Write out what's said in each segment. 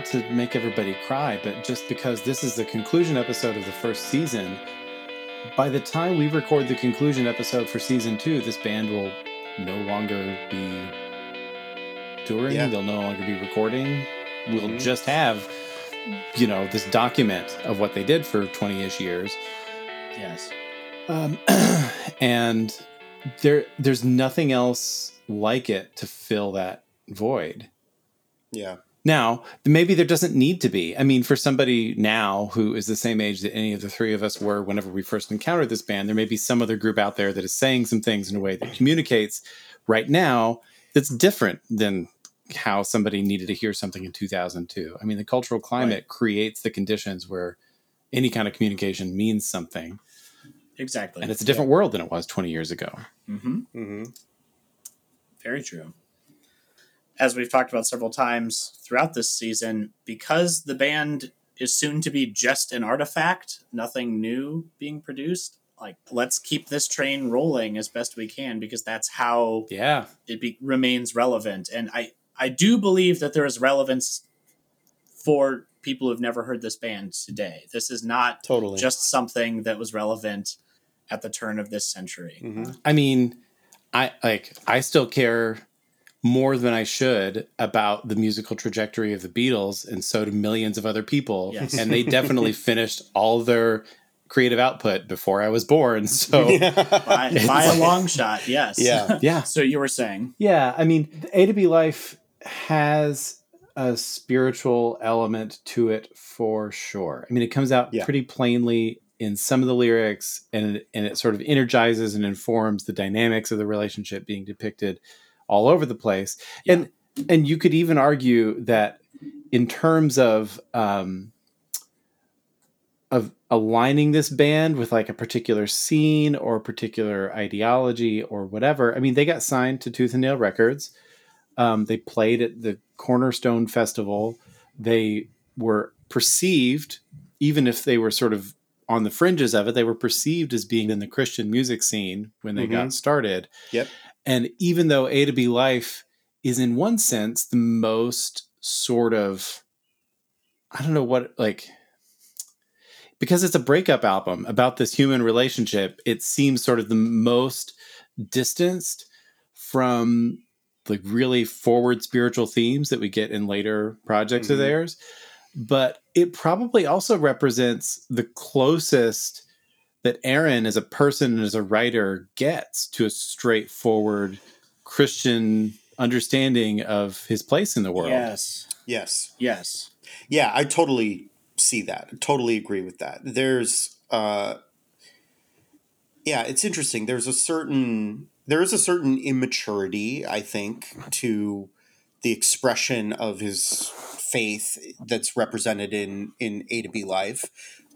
not to make everybody cry, but just because this is the conclusion episode of the first season, by the time we record the conclusion episode for season two, this band will no longer be touring. Yeah. They'll no longer be recording. We'll Mhm. just have, you know, this document of what they did for 20 ish years. Yes. Um, and there, there's nothing else like it to fill that void. Yeah. Now, maybe there doesn't need to be. I mean, for somebody now who is the same age that any of the three of us were whenever we first encountered this band, there may be some other group out there that is saying some things in a way that communicates right now that's different than how somebody needed to hear something in 2002. I mean, the cultural climate Right. creates the conditions where any kind of communication means something. Exactly. And it's a different world than it was 20 years ago. Mm-hmm. hmm Very true. As we've talked about several times throughout this season, because the band is soon to be just an artifact, nothing new being produced, like let's keep this train rolling as best we can because that's how Yeah. it be, remains relevant. And I, I do believe that there is relevance for people who've never heard this band today. This is not Totally. just something that was relevant at the turn of this century. hmm I mean, I like I still care more than I should about the musical trajectory of the Beatles, and so do millions of other people. Yes. And they definitely finished all their creative output before I was born. So By, It's by a long shot, yes. Yeah. yeah, so you were saying, yeah. I mean, A to B Life has a spiritual element to it for sure. I mean, it comes out Yeah. pretty plainly in some of the lyrics, and and it sort of energizes and informs the dynamics of the relationship being depicted all over the place. Yeah. And and you could even argue that in terms of um, of aligning this band with like a particular scene or a particular ideology or whatever. I mean, they got signed to Tooth and Nail Records. Um, they played at the Cornerstone Festival. They were perceived, even if they were sort of on the fringes of it, they were perceived as being in the Christian music scene when they got started. Yep. And even though A to B Life is in one sense the most sort of, I don't know what, like, because it's a breakup album about this human relationship, it seems sort of the most distanced from like really forward spiritual themes that we get in later projects of Mhm. theirs. But it probably also represents the closest that Aaron as a person and as a writer gets to a straightforward Christian understanding of his place in the world. yes, Yes. yes, Yeah, I totally see that. I totally agree with that. There's uh yeah, it's interesting. There's a certain there is a certain immaturity, I think, to the expression of his faith that's represented in in A to B life.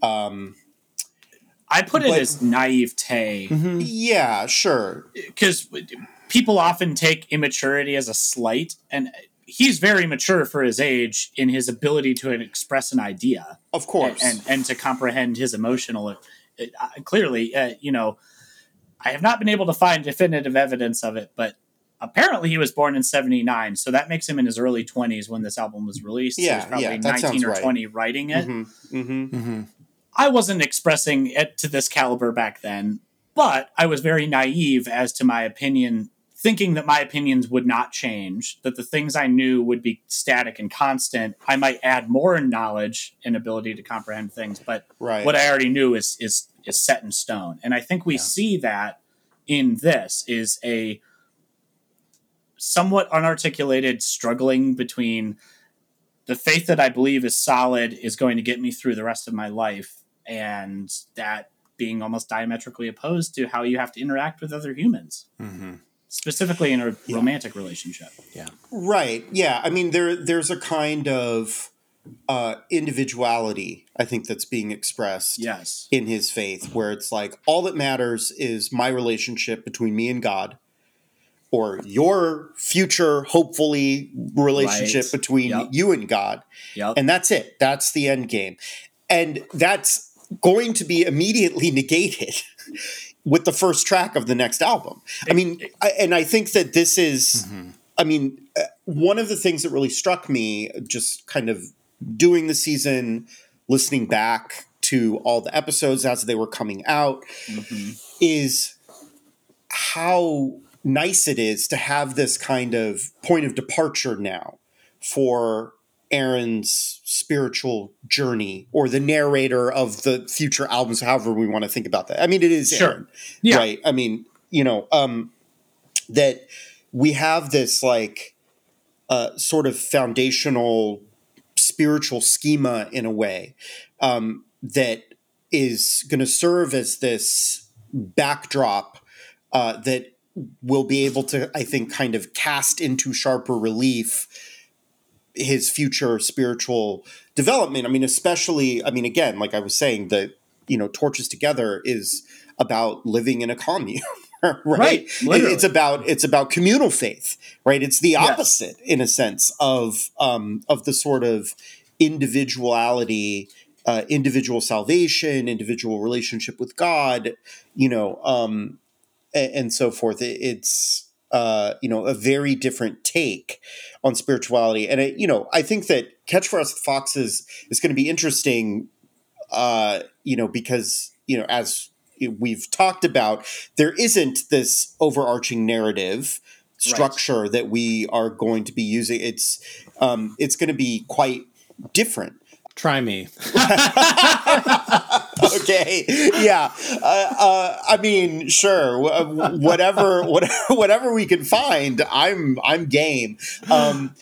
Um I put it But- as naivete Mhm. yeah, sure. because people often take immaturity as a slight, and he's very mature for his age in his ability to express an idea Of course. and and to comprehend his emotional. It, uh, clearly, uh, you know, I have not been able to find definitive evidence of it, but apparently he was born in 79 so that makes him in his early 20s when this album was released so Yeah, he's probably yeah, that 19 sounds or right. 20 writing it Mhm, mhm. Mhm. I wasn't expressing it to this caliber back then, but I was very naive as to my opinion, thinking that my opinions would not change, that the things I knew would be static and constant. I might add more knowledge and ability to comprehend things, but Right. what I already knew is is is set in stone. And I think we Yeah. see that in this is a somewhat unarticulated struggling between the faith that I believe is solid is going to get me through the rest of my life and that being almost diametrically opposed to how you have to interact with other humans Mhm. specifically in a Yeah. romantic relationship Yeah. Right. Yeah. I mean, there there's a kind of uh, individuality I think that's being expressed yes in his faith, where it's like all that matters is my relationship between me and God, or your future, hopefully, relationship Right. between Yep. you and God, yep and that's it. That's the end game, and that's going to be immediately negated with the first track of the next album. I mean, I, and I think that this is. Mhm. I mean, uh, one of the things that really struck me, just kind of doing the season, listening back to all the episodes as they were coming out, mm-hmm. is how nice it is to have this kind of point of departure now for Aaron's spiritual journey or the narrator of the future albums, however we want to think about that. I mean, it is sure. Aaron, yeah. right? I mean, you know, um, that we have this like uh, sort of foundational spiritual schema in a way um, that is going to serve as this backdrop uh, that will be able to, I think, kind of cast into sharper relief his future spiritual development. I mean, especially, I mean, again, like I was saying, that you know, torches together is about living in a commune. right, right it's about it's about communal faith right it's the opposite yes. in a sense of um of the sort of individuality uh, individual salvation individual relationship with god you know um and, and so forth it, it's uh, you know, a very different take on spirituality. And, I, you know, I think that Catch for Us Foxes is going to be interesting, uh, you know, because, you know, as we've talked about, there isn't this overarching narrative structure right. that we are going to be using. It's, um, it's going to be quite different. Try me. okay. Yeah. Uh, uh, I mean, sure. Whatever, whatever, whatever we can find, I'm, I'm game. Um,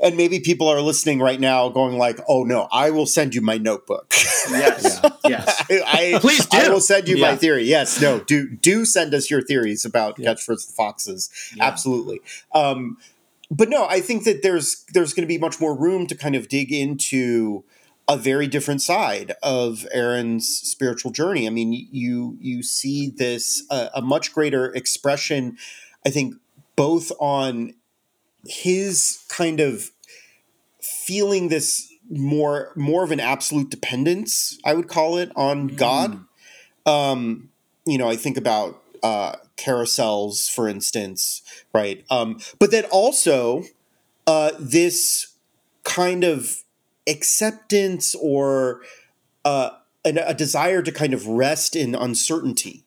and maybe people are listening right now going like oh no i will send you my notebook yes yeah. yes I, I, please do i will send you yeah. my theory yes no do do send us your theories about yeah. catch for the foxes yeah. absolutely um, but no i think that there's there's going to be much more room to kind of dig into a very different side of Aaron's spiritual journey. I mean, you you see this uh, a much greater expression, I think, both on his kind of feeling this more more of an absolute dependence, I would call it, on mm. God. Um, you know, I think about uh, carousels, for instance, right? Um, but then also uh, this kind of acceptance or uh, a, a desire to kind of rest in uncertainty,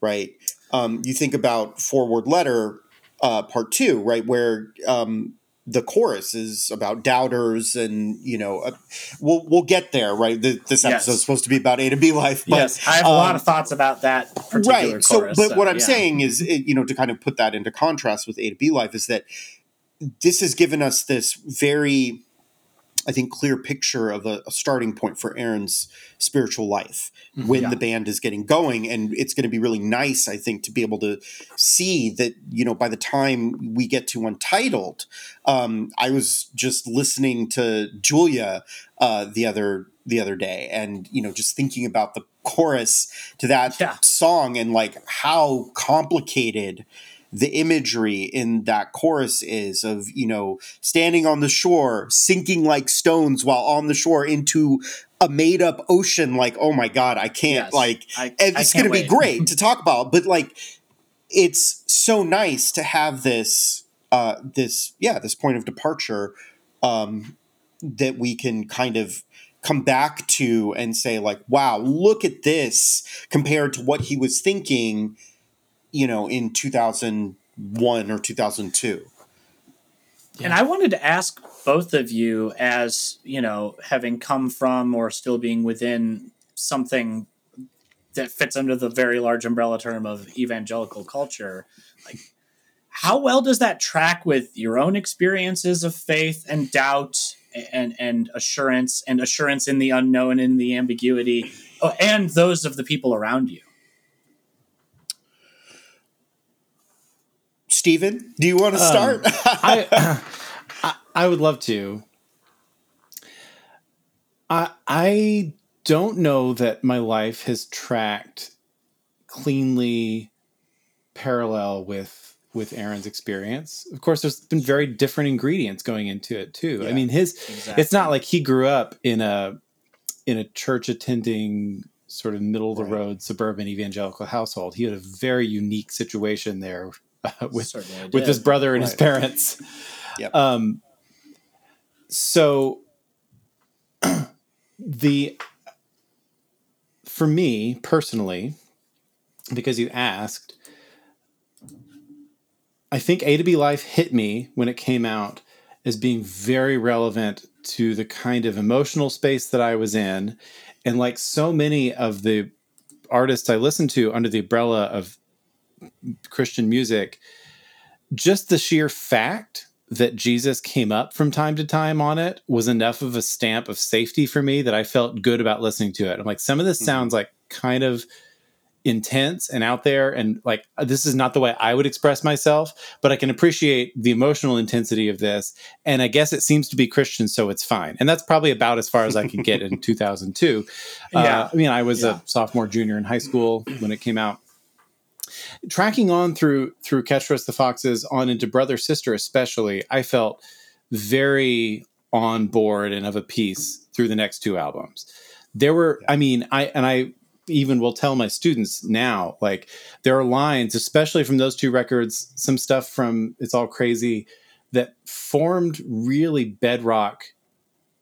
right? Um, you think about Four Word Letter uh, part two, right, where um, the chorus is about doubters, and you know, uh, we'll we'll get there, right? The, this episode yes. is supposed to be about A to B life, but yes, I have um, a lot of thoughts about that particular right. Chorus, so, but so, what I'm yeah. saying is, you know, to kind of put that into contrast with A to B life, is that this has given us this very I think, clear picture of a, a starting point for Aaron's spiritual life mm-hmm. when yeah. the band is getting going. And it's going to be really nice, I think, to be able to see that, you know, by the time we get to Untitled, um, I was just listening to Julia uh, the other the other day and you know just thinking about the chorus to that yeah. song and like how complicated the imagery in that chorus is of you know standing on the shore sinking like stones while on the shore into a made up ocean like oh my god i can't yes, like I, it's gonna be great to talk about but like it's so nice to have this uh this yeah this point of departure um that we can kind of come back to and say like wow look at this compared to what he was thinking you know, in 2001 or 2002. Yeah. And I wanted to ask both of you, as you know, having come from or still being within something that fits under the very large umbrella term of evangelical culture, like how well does that track with your own experiences of faith and doubt and and assurance and assurance in the unknown and the ambiguity, oh, and those of the people around you? Stephen, do you want to um, start? Um, I, I, I would love to. I I don't know that my life has tracked cleanly parallel with with Aaron's experience. Of course, there's been very different ingredients going into it too. Yeah, I mean, his exactly. it's not like he grew up in a in a church attending sort of middle of the road suburban evangelical household. He had a very unique situation there with with his brother and right. his parents. Yep. Um, so the for me personally, because you asked, I think A to B Life hit me when it came out as being very relevant to the kind of emotional space that I was in. And like so many of the artists I listened to under the umbrella of Christian music, just the sheer fact that Jesus came up from time to time on it was enough of a stamp of safety for me that I felt good about listening to it. I'm like, some of this Mhm. sounds like kind of intense and out there and like this is not the way I would express myself but I can appreciate the emotional intensity of this and I guess it seems to be Christian so it's fine and that's probably about as far as I can get in 2002 Yeah. uh, I mean I was Yeah. a sophomore junior in high school when it came out tracking on through through Catch the Foxes on into Brother Sister especially I felt very on board and of a piece through the next two albums. There were i mean i and i even will tell my students now like there are lines especially from those two records some stuff from it's all crazy that formed really bedrock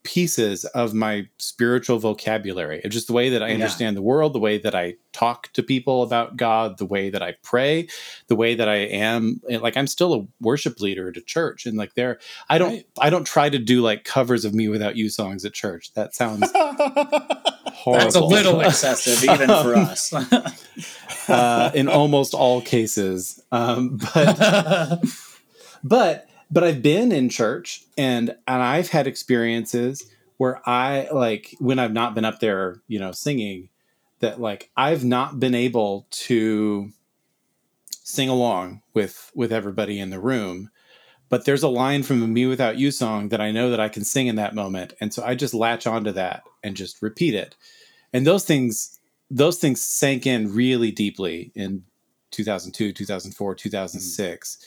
pieces of my spiritual vocabulary It's just the way that i Yeah. understand the world the way that i talk to people about god the way that i pray the way that i am like i'm still a worship leader at a church and like there i don't Right. i don't try to do like covers of me without you songs at church that sounds horrible That's a little excessive, even for us. uh, in almost all cases. Um, but but but I've been in church and and I've had experiences where I like when I've not been up there, you know, singing that like I've not been able to sing along with with everybody in the room. But there's a line from a Me Without You song that I know that I can sing in that moment. And so I just latch onto that and just repeat it. And those things those things sank in really deeply in 2002, 2004, 2006.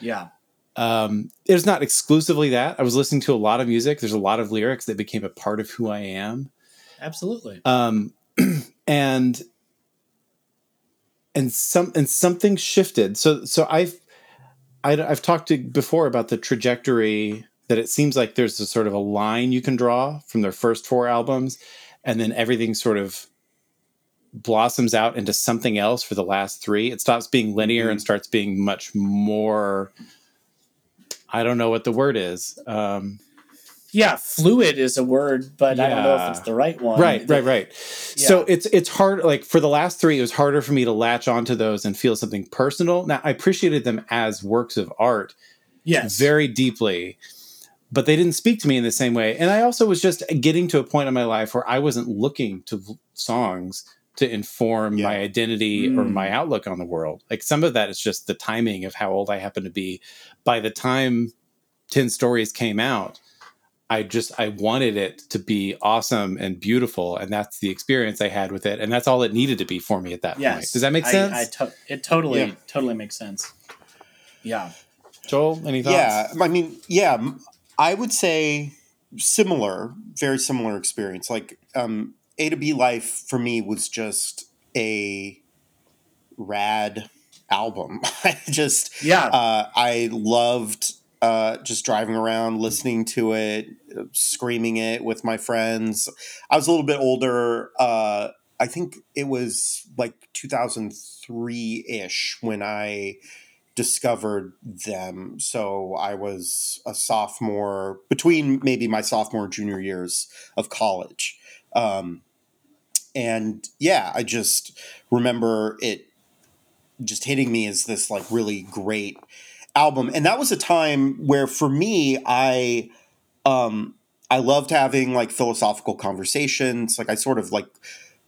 Mm-hmm. yeah. Um, it's not exclusively that. I was listening to a lot of music. There's a lot of lyrics that became a part of who I am. Absolutely. Um, and and some and something shifted. So so I've I, I've talked to before about the trajectory that it seems like there's a sort of a line you can draw from their first four albums, and then everything sort of blossoms out into something else for the last three. It stops being linear and starts being much more. I don't know what the word is. Um, Yeah, fluid is a word, but I don't know if it's the right one. right right right so it's it's hard like for the last three it was harder for me to latch onto those and feel something personal now i appreciated them as works of art Yes. very deeply but they didn't speak to me in the same way and i also was just getting to a point in my life where i wasn't looking to v- songs to inform Yeah. my identity or Mm. my outlook on the world like some of that is just the timing of how old i happen to be by the time 10 stories came out I just I wanted it to be awesome and beautiful, and that's the experience I had with it, and that's all it needed to be for me at that point. Does that make sense, I, to- it totally, Yeah. totally makes sense. Yeah. Joel? Any thoughts? Yeah, I mean, yeah, I would say similar, very similar experience. Like um, A to B Life for me was just a rad album. I just Yeah. uh, I loved uh, just driving around, listening to it, screaming it with my friends. I was a little bit older. Uh, I think it was like 2003 ish when I discovered them. So I was a sophomore, between maybe my sophomore and junior years of college. Um, and yeah, I just remember it just hitting me as this like really great album. And that was a time where for me, I um I loved having like philosophical conversations. Like I sort of like,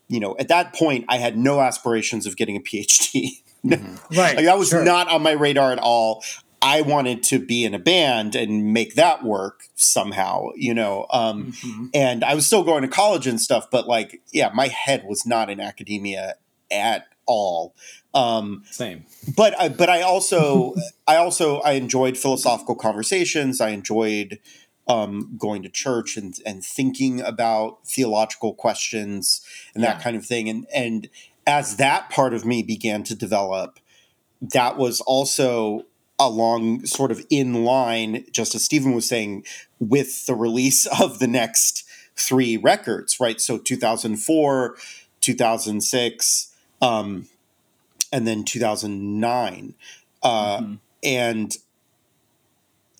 you know, at that point I had no aspirations of getting a PhD. right. Like that was sure. not on my radar at all. I wanted to be in a band and make that work somehow, you know. Um, Mhm. and I was still going to college and stuff, but like, yeah, my head was not in academia at all. Um, Same. but I, but I also I also I enjoyed philosophical conversations. I enjoyed um, going to church and and thinking about theological questions and that kind of thing. And and as that part of me began to develop, that was also along sort of in line, just as Stephen was saying, with the release of the next three records, right? So 2004, 2006, um, and then 2009. Uh, mm-hmm. And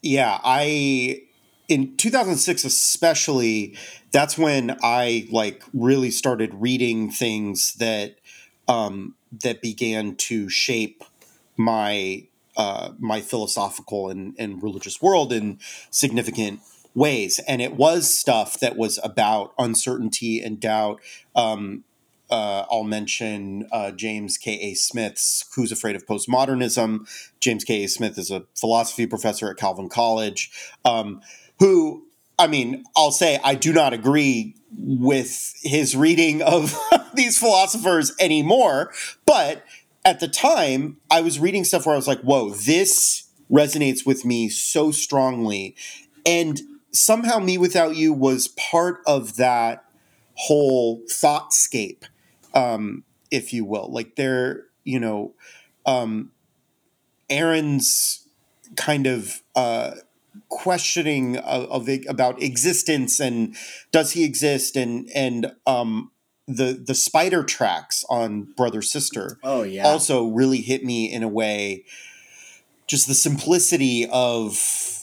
yeah, I in 2006 especially that's when i like really started reading things that um that began to shape my uh my philosophical and and religious world in significant ways and it was stuff that was about uncertainty and doubt um uh, I'll mention uh, James K.A. Smith's Who's Afraid of Postmodernism. James K.A. Smith is a philosophy professor at Calvin College. Um, who I mean, I'll say I do not agree with his reading of these philosophers anymore. But at the time, I was reading stuff where I was like, whoa, this resonates with me so strongly. And somehow, Me Without You was part of that whole thoughtscape, um, if you will. Like, there, you know, um, Aaron's kind of. Uh, questioning of, of, about existence and does he exist and and um the the spider tracks on brother sister oh yeah. also really hit me in a way just the simplicity of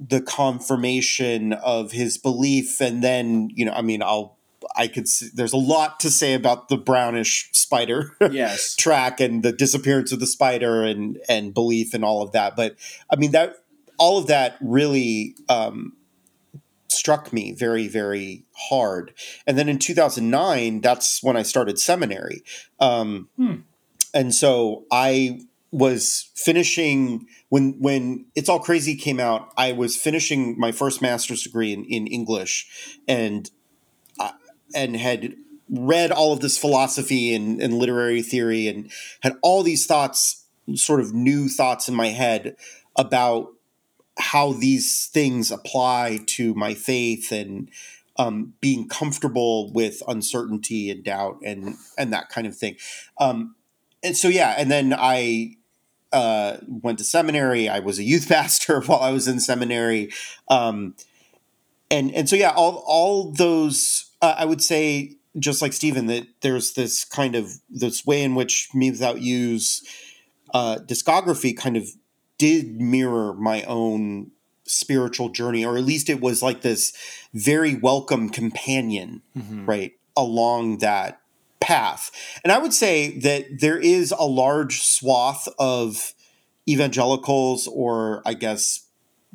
the confirmation of his belief. And then you know i mean i'll i could see, there's a lot to say about the brownish spider yes. track and the disappearance of the spider and and belief and all of that. But i mean that all of that really um, struck me very, very hard. And then in 2009, that's when I started seminary. Um, hmm. And so I was finishing when when it's all crazy came out i was finishing my first master's degree in, in english and uh, and had read all of this philosophy and, and literary theory and had all these thoughts sort of new thoughts in my head about how these things apply to my faith and um, being comfortable with uncertainty and doubt and and that kind of thing. Um, and so yeah, and then I uh, went to seminary. I was a youth pastor while I was in seminary, um, and and so yeah, all all those uh, I would say just like Stephen that there's this kind of this way in which me without you's uh, discography kind of did mirror my own spiritual journey, or at least it was like this very welcome companion, mm-hmm. right, along that path. And I would say that there is a large swath of evangelicals, or I guess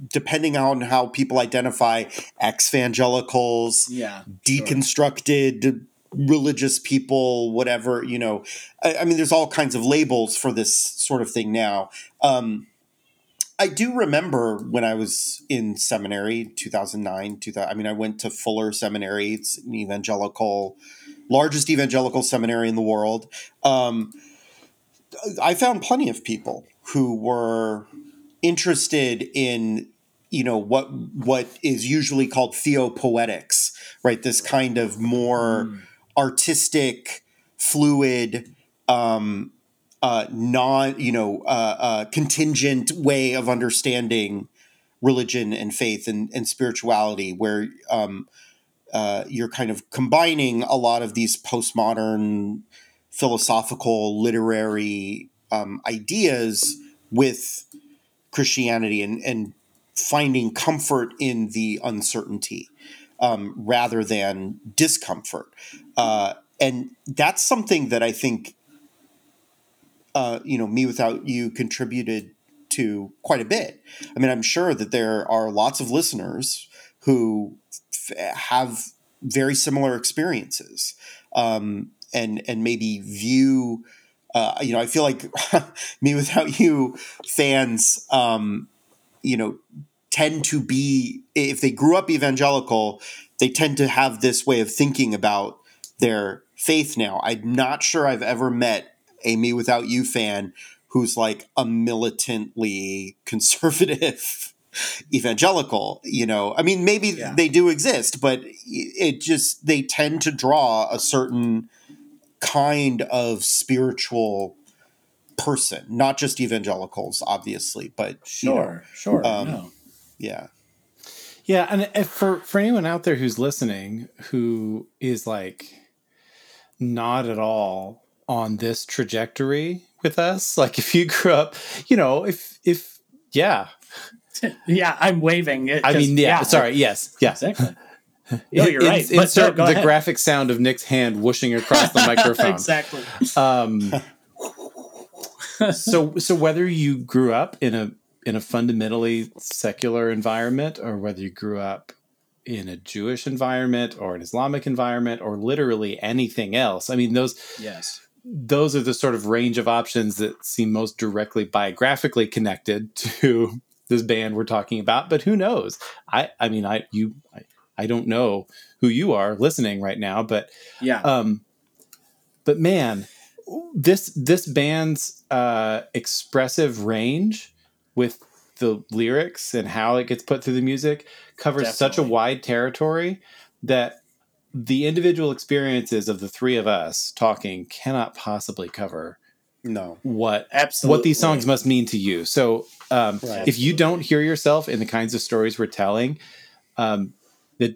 depending on how people identify ex-evangelicals, yeah, deconstructed sure. religious people, whatever, you know. I, I, mean, there's all kinds of labels for this sort of thing now. Um, I do remember when I was in seminary, 2009, 2000, I mean, I went to Fuller Seminary. It's an evangelical, largest evangelical seminary in the world. Um, I found plenty of people who were interested in, you know, what what is usually called theopoetics, right? This kind of more mm. artistic, fluid, um, uh, non, you know, uh, uh, contingent way of understanding religion and faith and, and spirituality, where um, uh, you're kind of combining a lot of these postmodern philosophical, literary um, ideas with Christianity and, and finding comfort in the uncertainty um, rather than discomfort. Uh, and that's something that I think uh, you know, me without you contributed to quite a bit. I mean, I'm sure that there are lots of listeners who f- have very similar experiences, um, and and maybe view. Uh, you know, I feel like me without you fans, um, you know, tend to be if they grew up evangelical, they tend to have this way of thinking about their faith now. I'm not sure I've ever met a Me Without You fan who's like a militantly conservative evangelical you know i mean maybe yeah. they do exist but it just they tend to draw a certain kind of spiritual person, not just evangelicals, obviously, but you know, Sure, sure. um, no. yeah, Yeah, and if for for anyone out there who's listening who is like not at all on this trajectory with us, like if you grew up, you know, if if yeah, Yeah, I'm waving it. I mean, yeah, sorry, yes, yeah. Exactly. No, you're In- right. no, Insert go the ahead. graphic sound of Nick's hand whooshing across the microphone. exactly. Um, so so whether you grew up in a in a fundamentally secular environment or whether you grew up in a Jewish environment or an Islamic environment or literally anything else. I mean those Yes. Those are the sort of range of options that seem most directly biographically connected to this band we're talking about, but who knows? I I mean I you I, I don't know who you are listening right now, but Yeah. um, but man, this this band's uh, expressive range with the lyrics and how it gets put through the music covers such a wide territory that the individual experiences of the three of us talking cannot possibly cover no, what Absolutely. what these songs must mean to you. So um, Right. if you don't hear yourself in the kinds of stories we're telling, um, that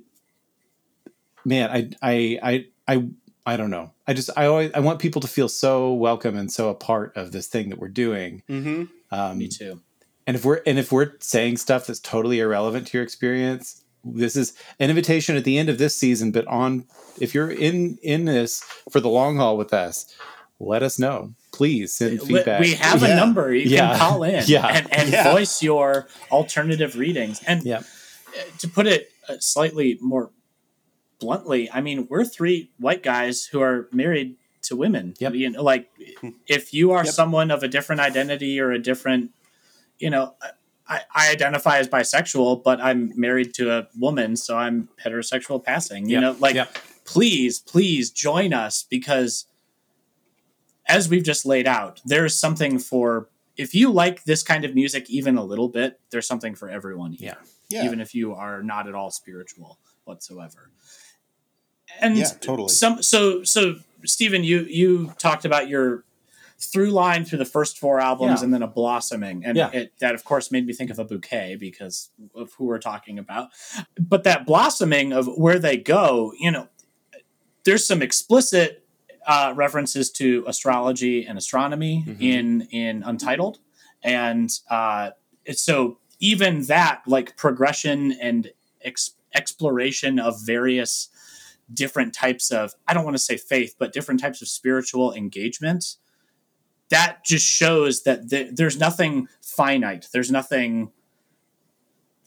man, I I I I I don't know. I just I always I want people to feel so welcome and so a part of this thing that we're doing. mm-hmm. Um, Me too. and if we're and if we're saying stuff that's totally irrelevant to your experience, this is an invitation at the end of this season. But on if you're in in this for the long haul with us, let us know. Please send We- feedback. We have Yeah. a number. You Yeah. can call in Yeah. and, and Yeah. voice your alternative readings. And Yeah. uh, to put it uh, slightly more bluntly, I mean, we're three white guys who are married to women. Yep. You know, like, if you are Yep. someone of a different identity or a different, you know, I, I identify as bisexual, but I'm married to a woman, so I'm heterosexual passing. You Yep. know, like, Yep. please, please join us because as we've just laid out, there's something for if you like this kind of music even a little bit, there's something for everyone here. yeah, Even if you are not at all spiritual whatsoever. And yeah, totally. some so so Stephen, you you talked about your through line through the first four albums Yeah. and then a blossoming. And Yeah. it, that of course made me think of a bouquet because of who we're talking about. But that blossoming of where they go, you know, there's some explicit uh, references to astrology and astronomy Mhm. in in Untitled, and uh, so even that like progression and ex- exploration of various different types of I don't want to say faith, but different types of spiritual engagement. That just shows that th- there's nothing finite. There's nothing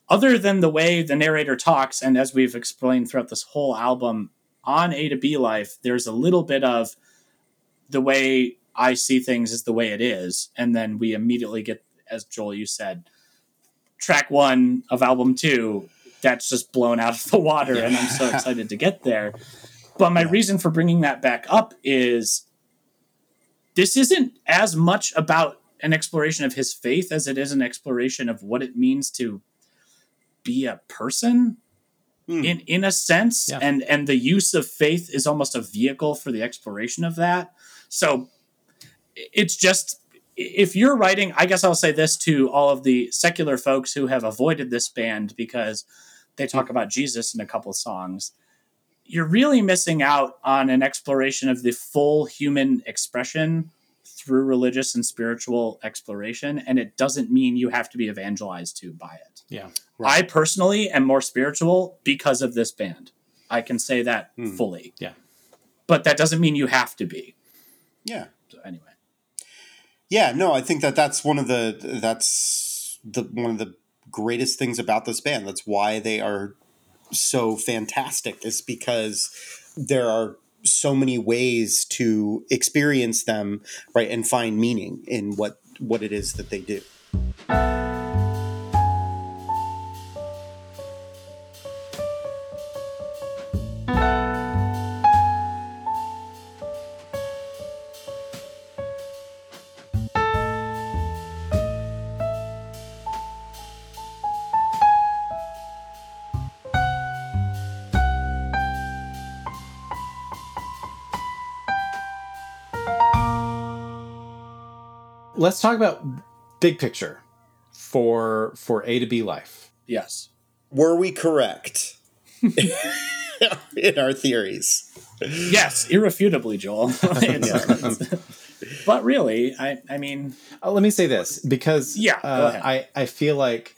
other than the way the narrator talks, and as we've explained throughout this whole album, on A to B life, there's a little bit of the way I see things is the way it is, and then we immediately get, as Joel you said, track one of album two. That's just blown out of the water, and I'm so excited to get there. But my Yeah. reason for bringing that back up is this isn't as much about an exploration of his faith as it is an exploration of what it means to be a person Hmm. in in a sense Yeah. and and the use of faith is almost a vehicle for the exploration of that so it's just if you're writing i guess i'll say this to all of the secular folks who have avoided this band because they talk about jesus in a couple songs you're really missing out on an exploration of the full human expression through religious and spiritual exploration and it doesn't mean you have to be evangelized to by it Yeah. Right. I personally am more spiritual because of this band. I can say that Hmm. fully. Yeah. But that doesn't mean you have to be. yeah. So anyway. Yeah, no, I think that that's one of the that's the one of the greatest things about this band. That's why they are so fantastic is because there are so many ways to experience them, right, and find meaning in what what it is that they do. Let's talk about big picture for for A to B life. Yes. Were we correct in our theories? Yes, irrefutably, Joel. but really, I, I mean, uh, let me say this because yeah, uh, I I feel like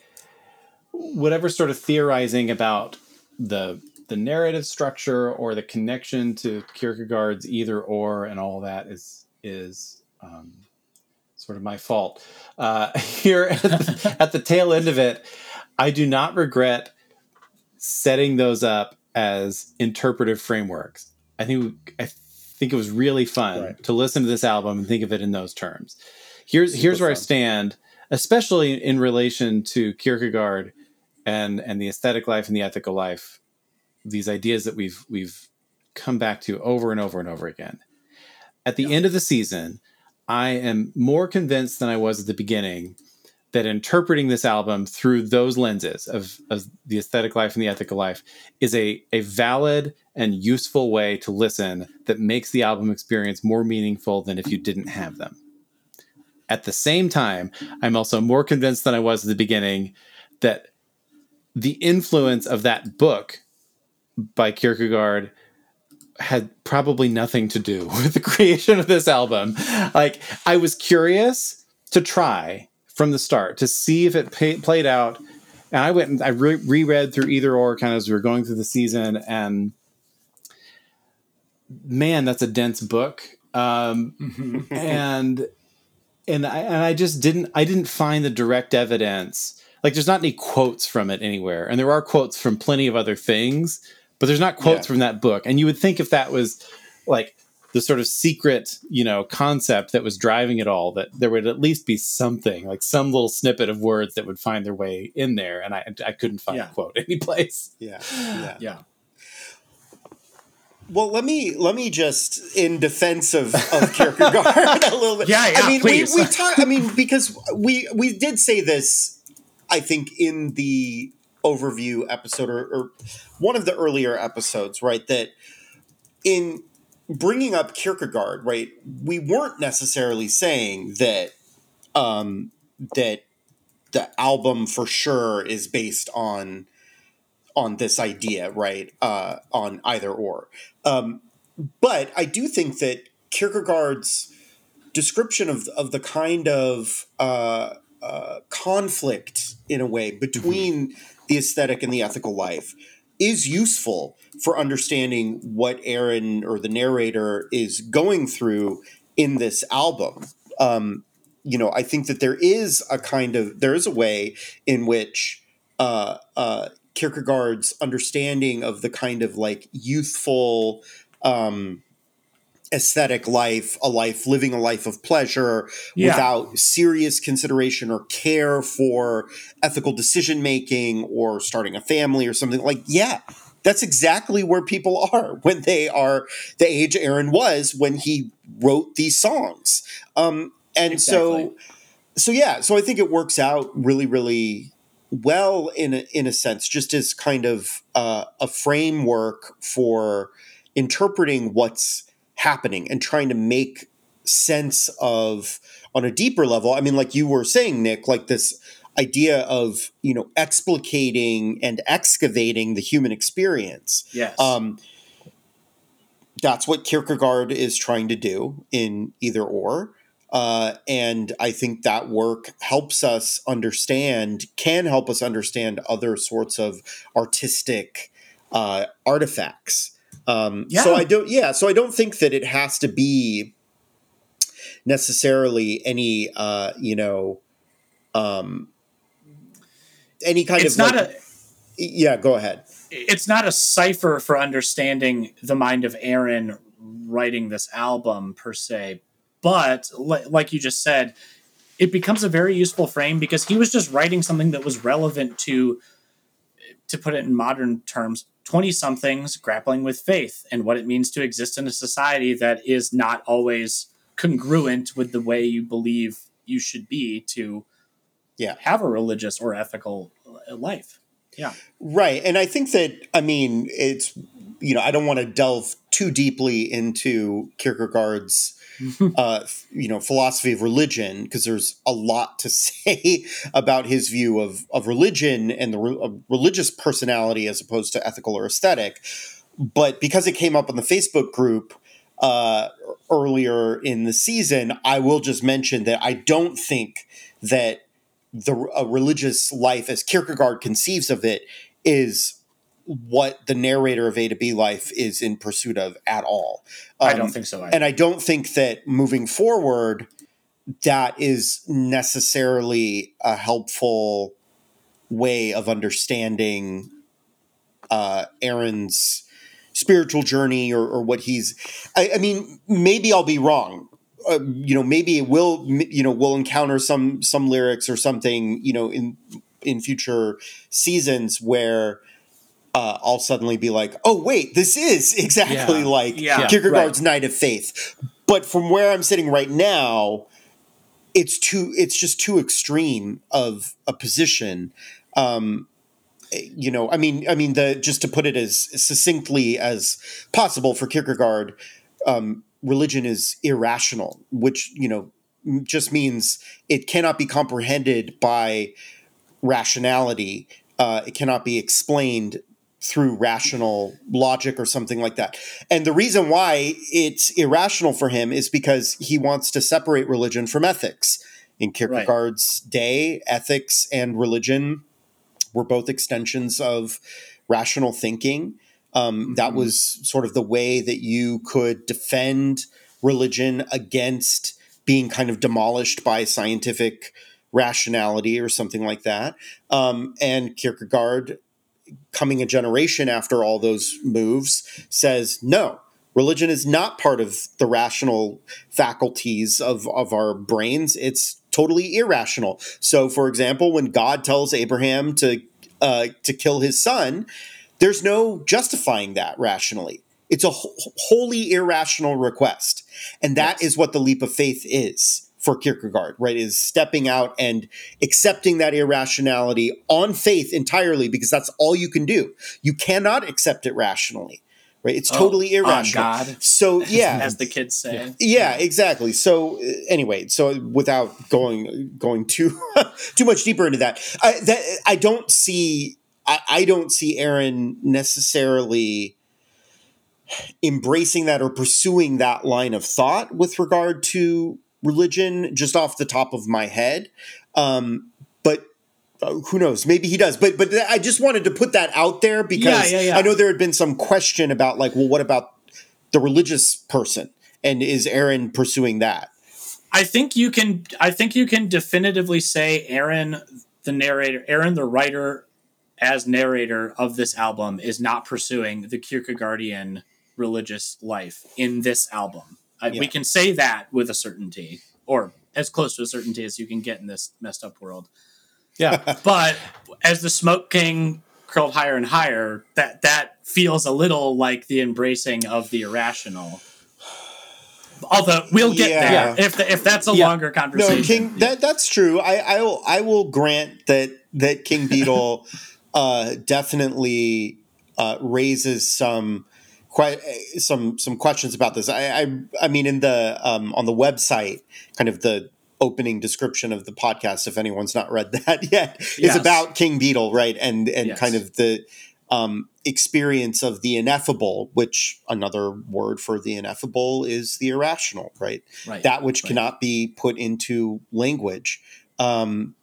whatever sort of theorizing about the the narrative structure or the connection to Kierkegaard's either or and all that is is um, sort of my fault. Uh, here at the, at the tail end of it, I do not regret setting those up as interpretive frameworks. I think I think it was really fun right. to listen to this album and think of it in those terms. Here's Super here's where fun. I stand, especially in relation to Kierkegaard and and the aesthetic life and the ethical life. These ideas that we've we've come back to over and over and over again. At the yeah. end of the season, I am more convinced than I was at the beginning that interpreting this album through those lenses of, of the aesthetic life and the ethical life is a, a valid and useful way to listen that makes the album experience more meaningful than if you didn't have them. At the same time, I'm also more convinced than I was at the beginning that the influence of that book by Kierkegaard had probably nothing to do with the creation of this album. Like, I was curious to try from the start to see if it pay, played out. And I went and I re- reread through either or kind of as we were going through the season, and man, that's a dense book. Um, and and I and I just didn't I didn't find the direct evidence. Like, there's not any quotes from it anywhere, and there are quotes from plenty of other things, but there's not quotes yeah. from that book. And you would think if that was like the sort of secret, you know, concept that was driving it all, that there would at least be something, like some little snippet of words that would find their way in there. And I, I couldn't find yeah. a quote anyplace. Yeah. Yeah. Yeah. Well, let me let me just in defense of, of Kierkegaard a little bit. Yeah, yeah. I mean, please. we, we talk, I mean, because we we did say this, I think, in the overview episode or, or one of the earlier episodes, right? That in bringing up Kierkegaard, right, we weren't necessarily saying that um, that the album for sure is based on on this idea, right? Uh, on either or. Um, but I do think that Kierkegaard's description of of the kind of uh, uh, conflict in a way between mm-hmm. The aesthetic and the ethical life is useful for understanding what Aaron or the narrator is going through in this album. Um, you know, I think that there is a kind of there is a way in which uh, uh, Kierkegaard's understanding of the kind of like youthful um, aesthetic life, a life living a life of pleasure yeah. without serious consideration or care for ethical decision making or starting a family or something like yeah that's exactly where people are when they are the age Aaron was when he wrote these songs. Um, and exactly. so, so yeah, so I think it works out really, really well in a, in a sense, just as kind of uh, a framework for interpreting what's happening and trying to make sense of on a deeper level. I mean, like you were saying, Nick, like this idea of you know explicating and excavating the human experience. Yes. Um, that's what Kierkegaard is trying to do in either or. Uh, and I think that work helps us understand, can help us understand other sorts of artistic uh, artifacts. Um, yeah. So I don't, yeah. So I don't think that it has to be necessarily any, uh, you know, um, any kind it's of not like, a yeah go ahead it's not a cipher for understanding the mind of aaron writing this album per se but like you just said it becomes a very useful frame because he was just writing something that was relevant to to put it in modern terms 20 somethings grappling with faith and what it means to exist in a society that is not always congruent with the way you believe you should be to yeah. have a religious or ethical uh, life. Yeah. Right and i think that i mean it's you know i don't want to delve too deeply into kierkegaard's uh, you know philosophy of religion because there's a lot to say about his view of of religion and the re- religious personality as opposed to ethical or aesthetic. But because it came up on the Facebook group uh, earlier in the season, I will just mention that I don't think that the religious life as Kierkegaard conceives of it is what the narrator of A to B life is in pursuit of at all. Um, I don't think so. Either. And I don't think that moving forward, that is necessarily a helpful way of understanding uh, Aaron's spiritual journey or, or what he's. I, I, mean, maybe I'll be wrong. Uh, you know, maybe it will. You know, we'll encounter some some lyrics or something. You know, in in future seasons where uh, I'll suddenly be like, oh, wait, this is exactly yeah. like yeah. Kierkegaard's right. Knight of Faith. But from where I'm sitting right now, it's too it's just too extreme of a position. Um, you know, I mean, I mean, the just to put it as succinctly as possible for Kierkegaard, um, religion is irrational, which you know just means it cannot be comprehended by rationality. Uh, it cannot be explained through rational logic or something like that. And the reason why it's irrational for him is because he wants to separate religion from ethics. In Kierkegaard's right. day, ethics and religion were both extensions of rational thinking. Um, mm-hmm. That was sort of the way that you could defend religion against being kind of demolished by scientific rationality or something like that. Um, and Kierkegaard coming a generation after all those moves says no religion is not part of the rational faculties of, of our brains. It's totally irrational. So for example when god tells abraham to uh, to kill his son there's no justifying that rationally. It's a wholly irrational request. And that yes. is what the leap of faith is for Kierkegaard, right? Is stepping out and accepting that irrationality on faith entirely because that's all you can do. You cannot accept it rationally. Right, it's oh, totally irrational. God. So yeah, as the kids say. Yeah, yeah exactly. So uh, anyway, so without going going too too much deeper into that, I, that I don't see I, I don't see Aaron necessarily embracing that or pursuing that line of thought with regard to religion just off the top of my head. Um, but uh, who knows? Maybe he does. But but I just wanted to put that out there because yeah, yeah, yeah. I know there had been some question about like, well, what about the religious person? And is Aaron pursuing that? I think you can. I think you can definitively say Aaron, the narrator, Aaron, the writer, as narrator of this album, is not pursuing the Kierkegaardian religious life in this album. Uh, yeah. We can say that with a certainty, or as close to a certainty as you can get in this messed up world. Yeah. but as the Smoke King curled higher and higher, that that feels a little like the embracing of the irrational. Although we'll get yeah. there if the, if that's a yeah. longer conversation. No, King, that that's true. I I will I will grant that that King Beetle uh, definitely uh, raises some quite some some questions about this. I I, I mean, in the um, on the website, kind of the opening description of the podcast, if anyone's not read that yet, yes. is about King Beetle, right? And and yes. kind of the um, experience of the ineffable, which another word for the ineffable is the irrational, right? right. That which right. cannot be put into language. Um,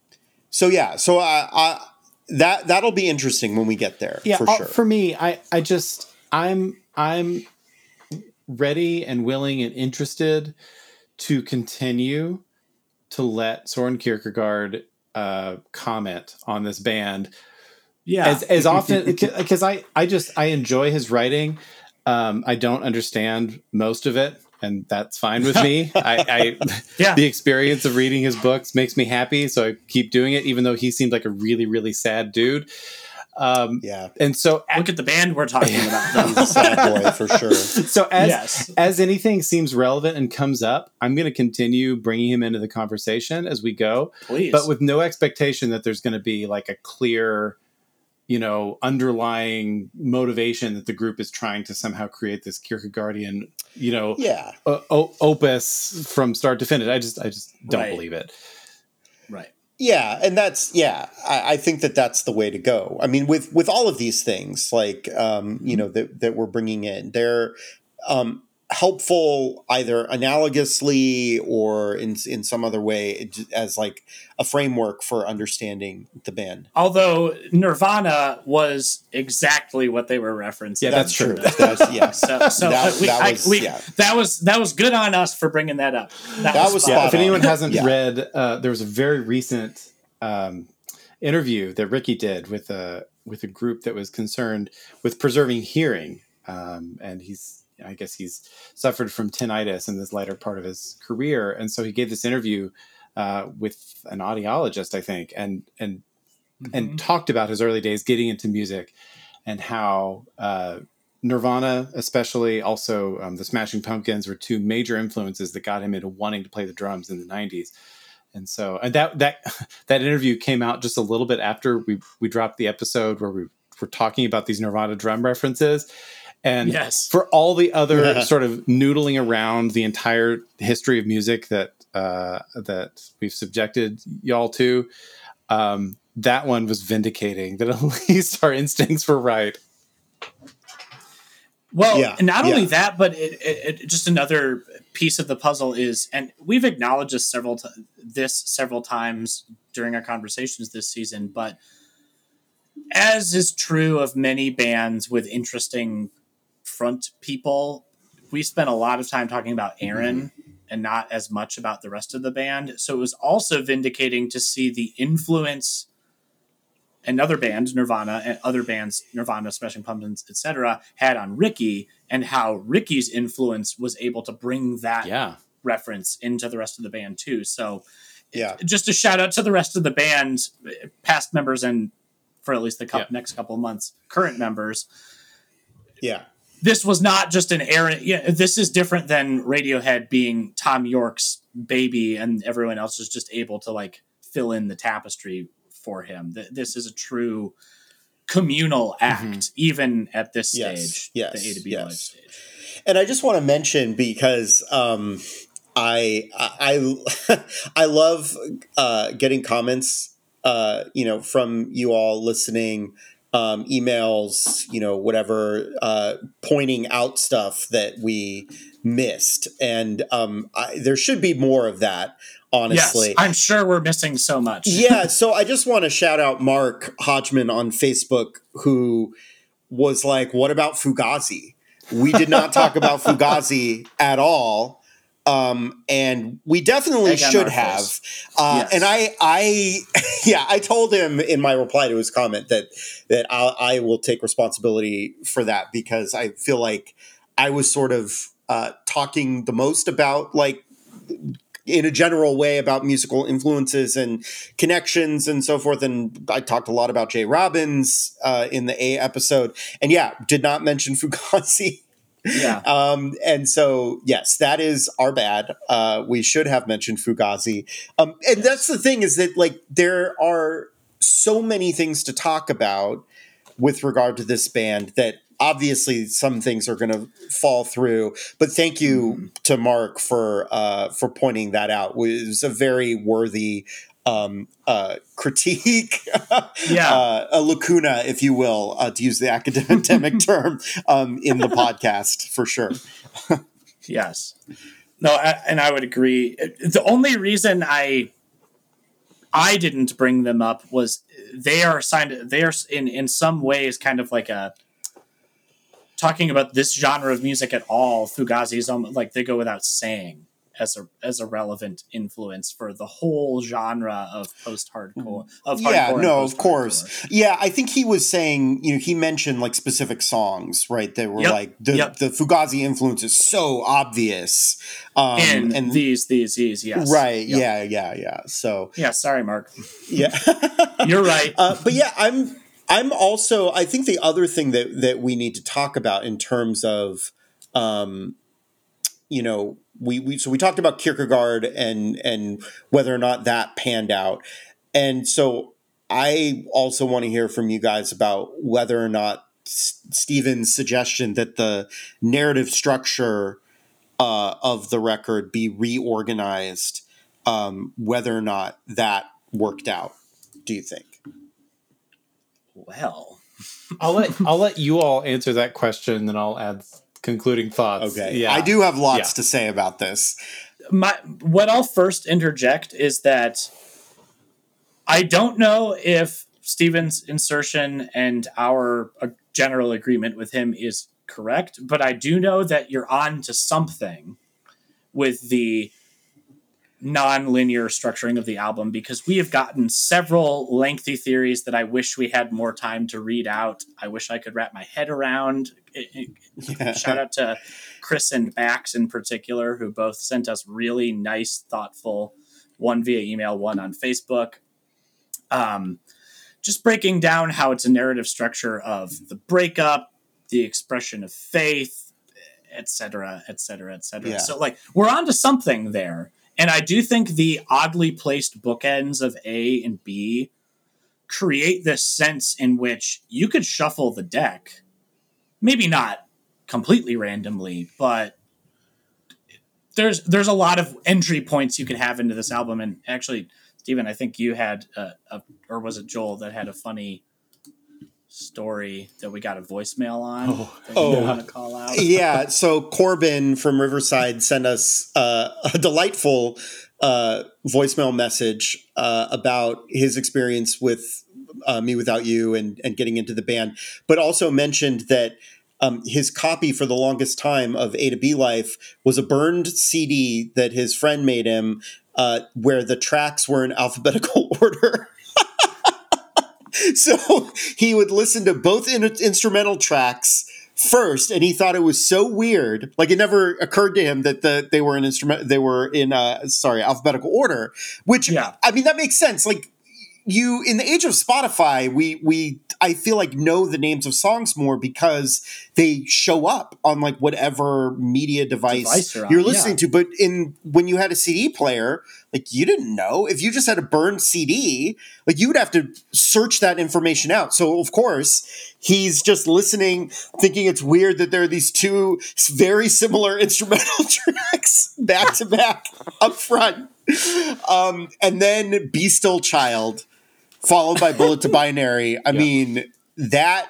so yeah, so I, I, that that'll be interesting when we get there. Yeah, for sure. For me, I I just I'm I'm ready and willing and interested to continue to let Soren Kierkegaard uh, comment on this band. Yeah, as, as often because I I just I enjoy his writing. Um, I don't understand most of it, and that's fine with me. I, I yeah. the experience of reading his books makes me happy, so I keep doing it, even though he seemed like a really really sad dude. Um, yeah, and so look at the band we're talking about. He's a sad boy for sure. So as yes. as anything seems relevant and comes up, I'm going to continue bringing him into the conversation as we go. Please, but with no expectation that there's going to be like a clear, you know underlying motivation that the group is trying to somehow create this Kierkegaardian you know yeah o- opus from start to finish. I just I just don't Right. believe it. Yeah, and that's yeah. I, I think that that's the way to go. I mean, with with all of these things, like um, you know that that we're bringing in, they're um, helpful either analogously or in in some other way as like a framework for understanding the band. Although Nirvana was exactly what they were referencing. Yeah, that's true. That's, yeah, So, so That- we, that I- was- we- yeah. that was that was good on us for bringing that up. That, That was spot Yeah, spot if anyone hasn't Yeah. read, uh, there was a very recent um, interview that Rickie did with a with a group that was concerned with preserving hearing, um, and he's I guess he's suffered from tinnitus in this later part of his career, and so he gave this interview uh, with an audiologist, I think, and and and talked about his early days getting into music and how uh, Nirvana, especially, also um, the Smashing Pumpkins, were two major influences that got him into wanting to play the drums in the '90s. And so, and that that that interview came out just a little bit after we we dropped the episode where we were talking about these Nirvana drum references. And Yes. for all the other Yeah. sort of noodling around the entire history of music that uh, that we've subjected y'all to, um, that one was vindicating. That at least our instincts were right. Well, Yeah, not only yeah. that, but it, it, it, just another piece of the puzzle is, and we've acknowledged this several t- this several times during our conversations this season, but as is true of many bands with interesting front people, we spent a lot of time talking about Aaron mm-hmm. and not as much about the rest of the band. So it was also vindicating to see the influence another band, Nirvana, and other bands, Nirvana, Smashing Pumpkins, etc., had on Rickie, and how Rickie's influence was able to bring that Yeah. reference into the rest of the band too. So, Yeah. just a shout out to the rest of the band, past members, and for at least the cou- Yeah. next couple of months, current members. Yeah. This was not just an. Yeah, this is different than Radiohead being Thom Yorke's baby, and everyone else is just able to like fill in the tapestry for him. This is a true communal act, even at this Yes, stage, yes, the A to B yes. life stage. And I just want to mention because um, I I I love uh, getting comments, uh, you know, from you all listening, um, emails, you know, whatever, uh, pointing out stuff that we missed, and um, I, there should be more of that. Honestly, Yes, I'm sure we're missing so much. yeah, so I just want to shout out Mark Hodgman on Facebook who was like, "What about Fugazi? We did not talk about Fugazi at all." Um, and we definitely should have. Uh, Yes. And I, I, yeah, I told him in my reply to his comment that that I'll, I will take responsibility for that because I feel like I was sort of uh, talking the most about like in a general way about musical influences and connections and so forth. And I talked a lot about J. Robbins uh, in the A episode, and yeah, did not mention Fugazi. Yeah. Um, and so, yes, that is our bad. Uh, we should have mentioned Fugazi. Um, and that's the thing is that like there are so many things to talk about with regard to this band that obviously some things are going to fall through. But thank you to Mark for uh, for pointing that out. It was a very worthy um, uh, critique, Yeah. uh, a lacuna, if you will, uh, to use the academic term um, in the podcast for sure. Yes. No, I, and I would agree. The only reason I I didn't bring them up was they are signed. They are in in some ways kind of like a talking about this genre of music at all. Fugazi is almost like they go without saying as a as a relevant influence for the whole genre of post hardcore of yeah hardcore no of course. Yeah i think he was saying you know he mentioned like specific songs right that were Yep, like the, yep. the fugazi influence is so obvious um And, and these these these yes. Right Yep. yeah yeah yeah so. Yeah sorry Mark. Yeah. You're right. Uh, but yeah i'm i'm also i think the other thing that that we need to talk about in terms of um you know we, we so we talked about kierkegaard and and whether or not that panned out and so I also want to hear from you guys about whether or not S- Steven's suggestion that the narrative structure uh, of the record be reorganized, um, whether or not that worked out. Do you think? Well, I'll let I'll let you all answer that question, and then I'll add concluding thoughts. Okay. Yeah. I do have lots Yeah. to say about this. my what I'll first interject is that I don't know if Steven's insertion and our uh, general agreement with him is correct, but I do know that you're on to something with the non-linear structuring of the album because we have gotten several lengthy theories that I wish we had more time to read out. I wish I could wrap my head around. It- it- Yeah. Shout out to Chris and Max in particular, who both sent us really nice, thoughtful, one via email, one on Facebook. Um, just breaking down how it's a narrative structure of the breakup, the expression of faith, et cetera, et cetera, et cetera. Yeah. So, like, we're onto something there. And I do think the oddly placed bookends of A and B create this sense in which you could shuffle the deck. Maybe not completely randomly, but there's there's a lot of entry points you could have into this album. And actually, Stephen, I think you had a, a or was it Joel that had a funny story that we got a voicemail on Oh. that Oh. want to call out? yeah. So Corbin from Riverside sent us uh, a delightful uh, voicemail message uh, about his experience with uh, Me Without You and, and getting into the band, but also mentioned that um, his copy for the longest time of A to B Life was a burned CD that his friend made him, uh, where the tracks were in alphabetical order. so he would listen to both in- instrumental tracks first and he thought it was so weird like it never occurred to him that the they were in instrument they were in uh sorry alphabetical order which Yeah. i mean that makes sense like you in the age of spotify we we i feel like know the names of songs more because they show up on like whatever media device, Device you're on, you're listening yeah. to. But in when you had a cd player like you didn't know. If you just had a burned cd like you would have to search that information out. So of course he's just listening thinking it's weird that there are these two very similar instrumental tracks back to back up front. Um, and then be still child followed by bullet to binary. I mean that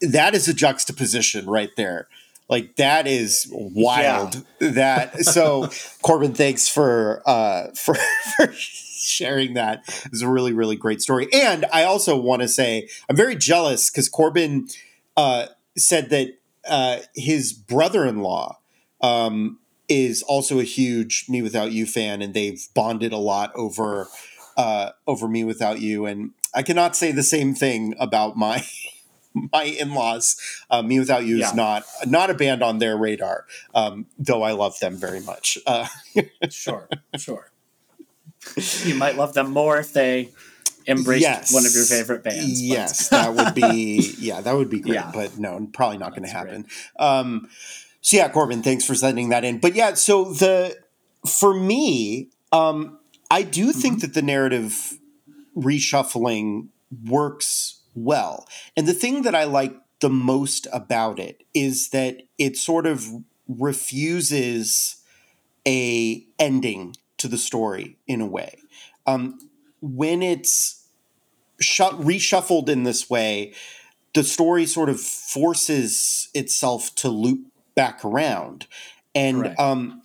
that is a juxtaposition right there. Like that is wild. That so corbin thanks for uh for, for sharing that. It's a really really great story. And i also want to say i'm very jealous because corbin uh said that uh his brother-in-law um is also a huge me without you fan and they've bonded a lot over uh over me without you and i cannot say the same thing about my my in-laws uh, me without you Yeah. is not not a band on their radar um, though i love them very much uh, Sure, sure. You might love them more if they embraced Yes. one of your favorite bands. yes that would be yeah that would be great Yeah. but no probably not going to happen um, so yeah corbin thanks for sending that in but yeah so the for me um, i do Mm-hmm. think that the narrative reshuffling works well and the thing that i like the most about it is that it sort of refuses a ending to the story in a way um, when it's shut reshuffled in this way, the story sort of forces itself to loop back around. And um,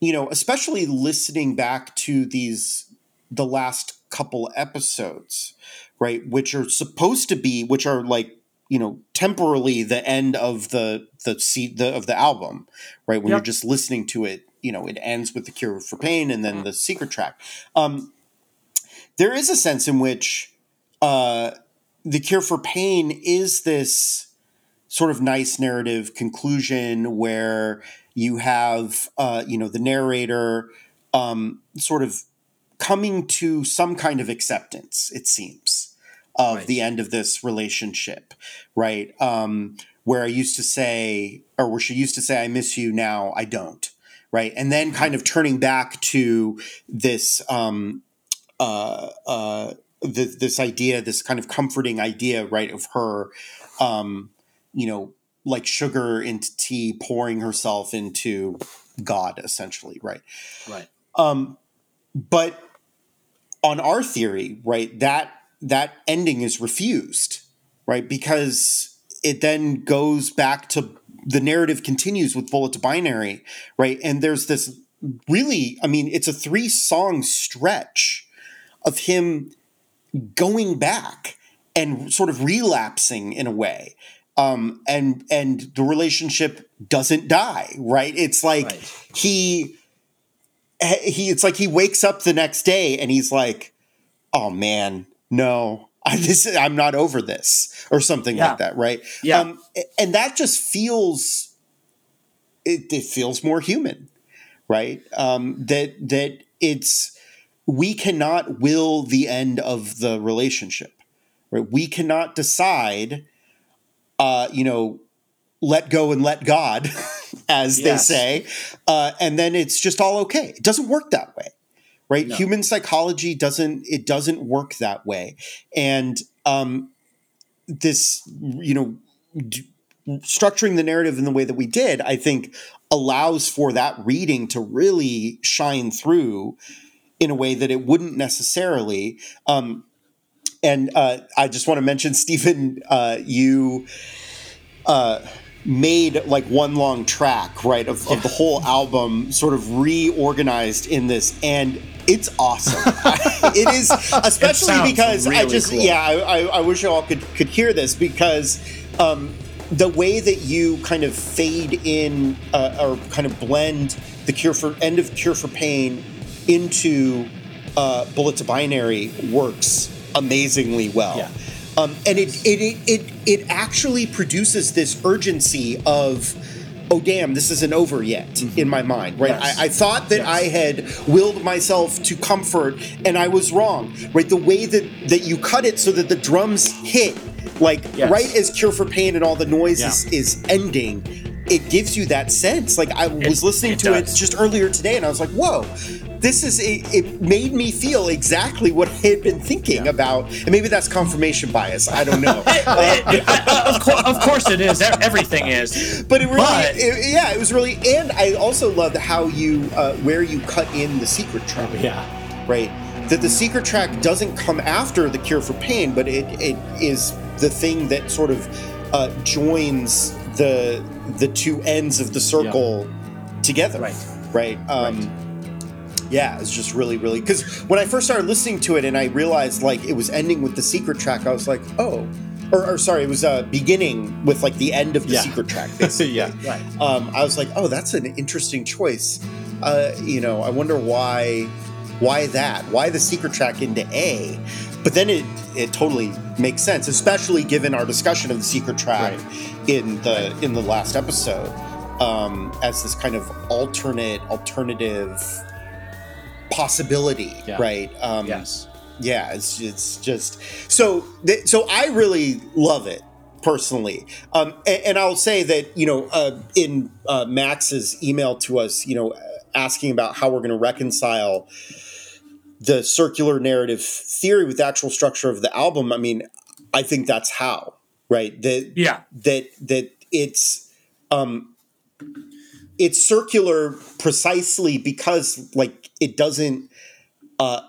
you know, especially listening back to these the last couple episodes, right, which are supposed to be which are like you know temporarily the end of the the seat the, of the album right? When Yep. you're just listening to it you know it ends with the cure for pain and then the secret track. Um there is a sense in which uh, the cure for pain is this sort of nice narrative conclusion where you have uh, you know the narrator um, sort of coming to some kind of acceptance it seems of Right. the end of this relationship right? Um, where i used to say or where she used to say i miss you now i don't right? And then kind of turning back to this um, uh, uh, th- this idea, this kind of comforting idea, right, of her, um, you know, like sugar into tea, pouring herself into God, essentially, right? Right. Um, but on our theory, right, that that ending is refused, right, because it then goes back to the narrative continues with bullet to binary, right, and there's this really, I mean, it's a three song stretch of him going back and sort of relapsing in a way. Um, and and the relationship doesn't die, right? It's like Right. he he it's like he wakes up the next day and he's like, "Oh man, no, I, this I'm not over this," or something Yeah. like that, right? Yeah. Um, and that just feels it, it feels more human, right? Um, that that it's we cannot will the end of the relationship, right? We cannot decide, uh, you know, let go and let God, as Yes. they say, uh, and then it's just all okay. It doesn't work that way, right? No. Human psychology doesn't it doesn't work that way, and um, this you know d- structuring the narrative in the way that we did, I think, allows for that reading to really shine through in a way that it wouldn't necessarily. Um, and uh, I just want to mention, Stephen, uh, you uh, made like one long track, right, of, of the whole album, sort of reorganized in this, and it's awesome. it is, especially sounds because I just, cool. yeah, I, I, I wish you all could could hear this because. Um, the way that you kind of fade in uh, or kind of blend the cure for end of cure for pain into uh, bullet to binary works amazingly well. Yeah. Um, and it, it, it, it, actually produces this urgency of, oh, damn, this isn't over yet in my mind, right? Yes. I, I thought that Yes. I had willed myself to comfort and I was wrong, right? The way that, that you cut it so that the drums hit, like Yes. right as Cure for Pain and all the noise Yeah. is, is ending, it gives you that sense. Like I was listening it to it just earlier today and I was like, whoa, this is a, it made me feel exactly what I had been thinking about. And maybe that's confirmation bias. I don't know. of, course, of course it is. Everything is. but it really, But- it- yeah, it was really, and I also loved how you, uh, where you cut in the secret track, Yeah. right? That the secret track doesn't come after the cure for pain, but it, it is the thing that sort of uh, joins the the two ends of the circle together, Right. Right. Um, Yeah, it's just really, really because when I first started listening to it and I realized like it was ending with the secret track, I was like, oh, or, or sorry, it was uh, beginning with like the end of the Yeah. secret track, basically. yeah. Right. um, I was like, oh, that's an interesting choice. Uh, you know, I wonder why, why that? Why the secret track into A? But then it it totally makes sense, especially given our discussion of the secret track in the in the last episode um, as this kind of alternate alternative possibility, Yeah. right? Um, Yes. yeah it's it's just so th- so i really love it personally um and, and i'll say that you know uh in uh max's email to us you know asking about how we're going to reconcile the circular narrative theory with the actual structure of the album i mean i think that's how right that Yeah. that that it's um it's circular precisely because like it doesn't uh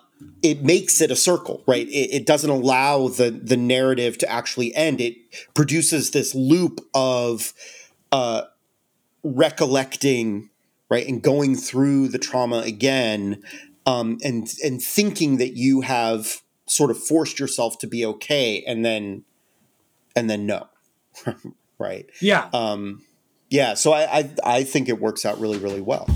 it makes it a circle right? It, it doesn't allow the the narrative to actually end. It produces this loop of uh recollecting right and going through the trauma again um and and thinking that you have sort of forced yourself to be okay and then and then no right? Yeah. um yeah so I, I i think it works out really really well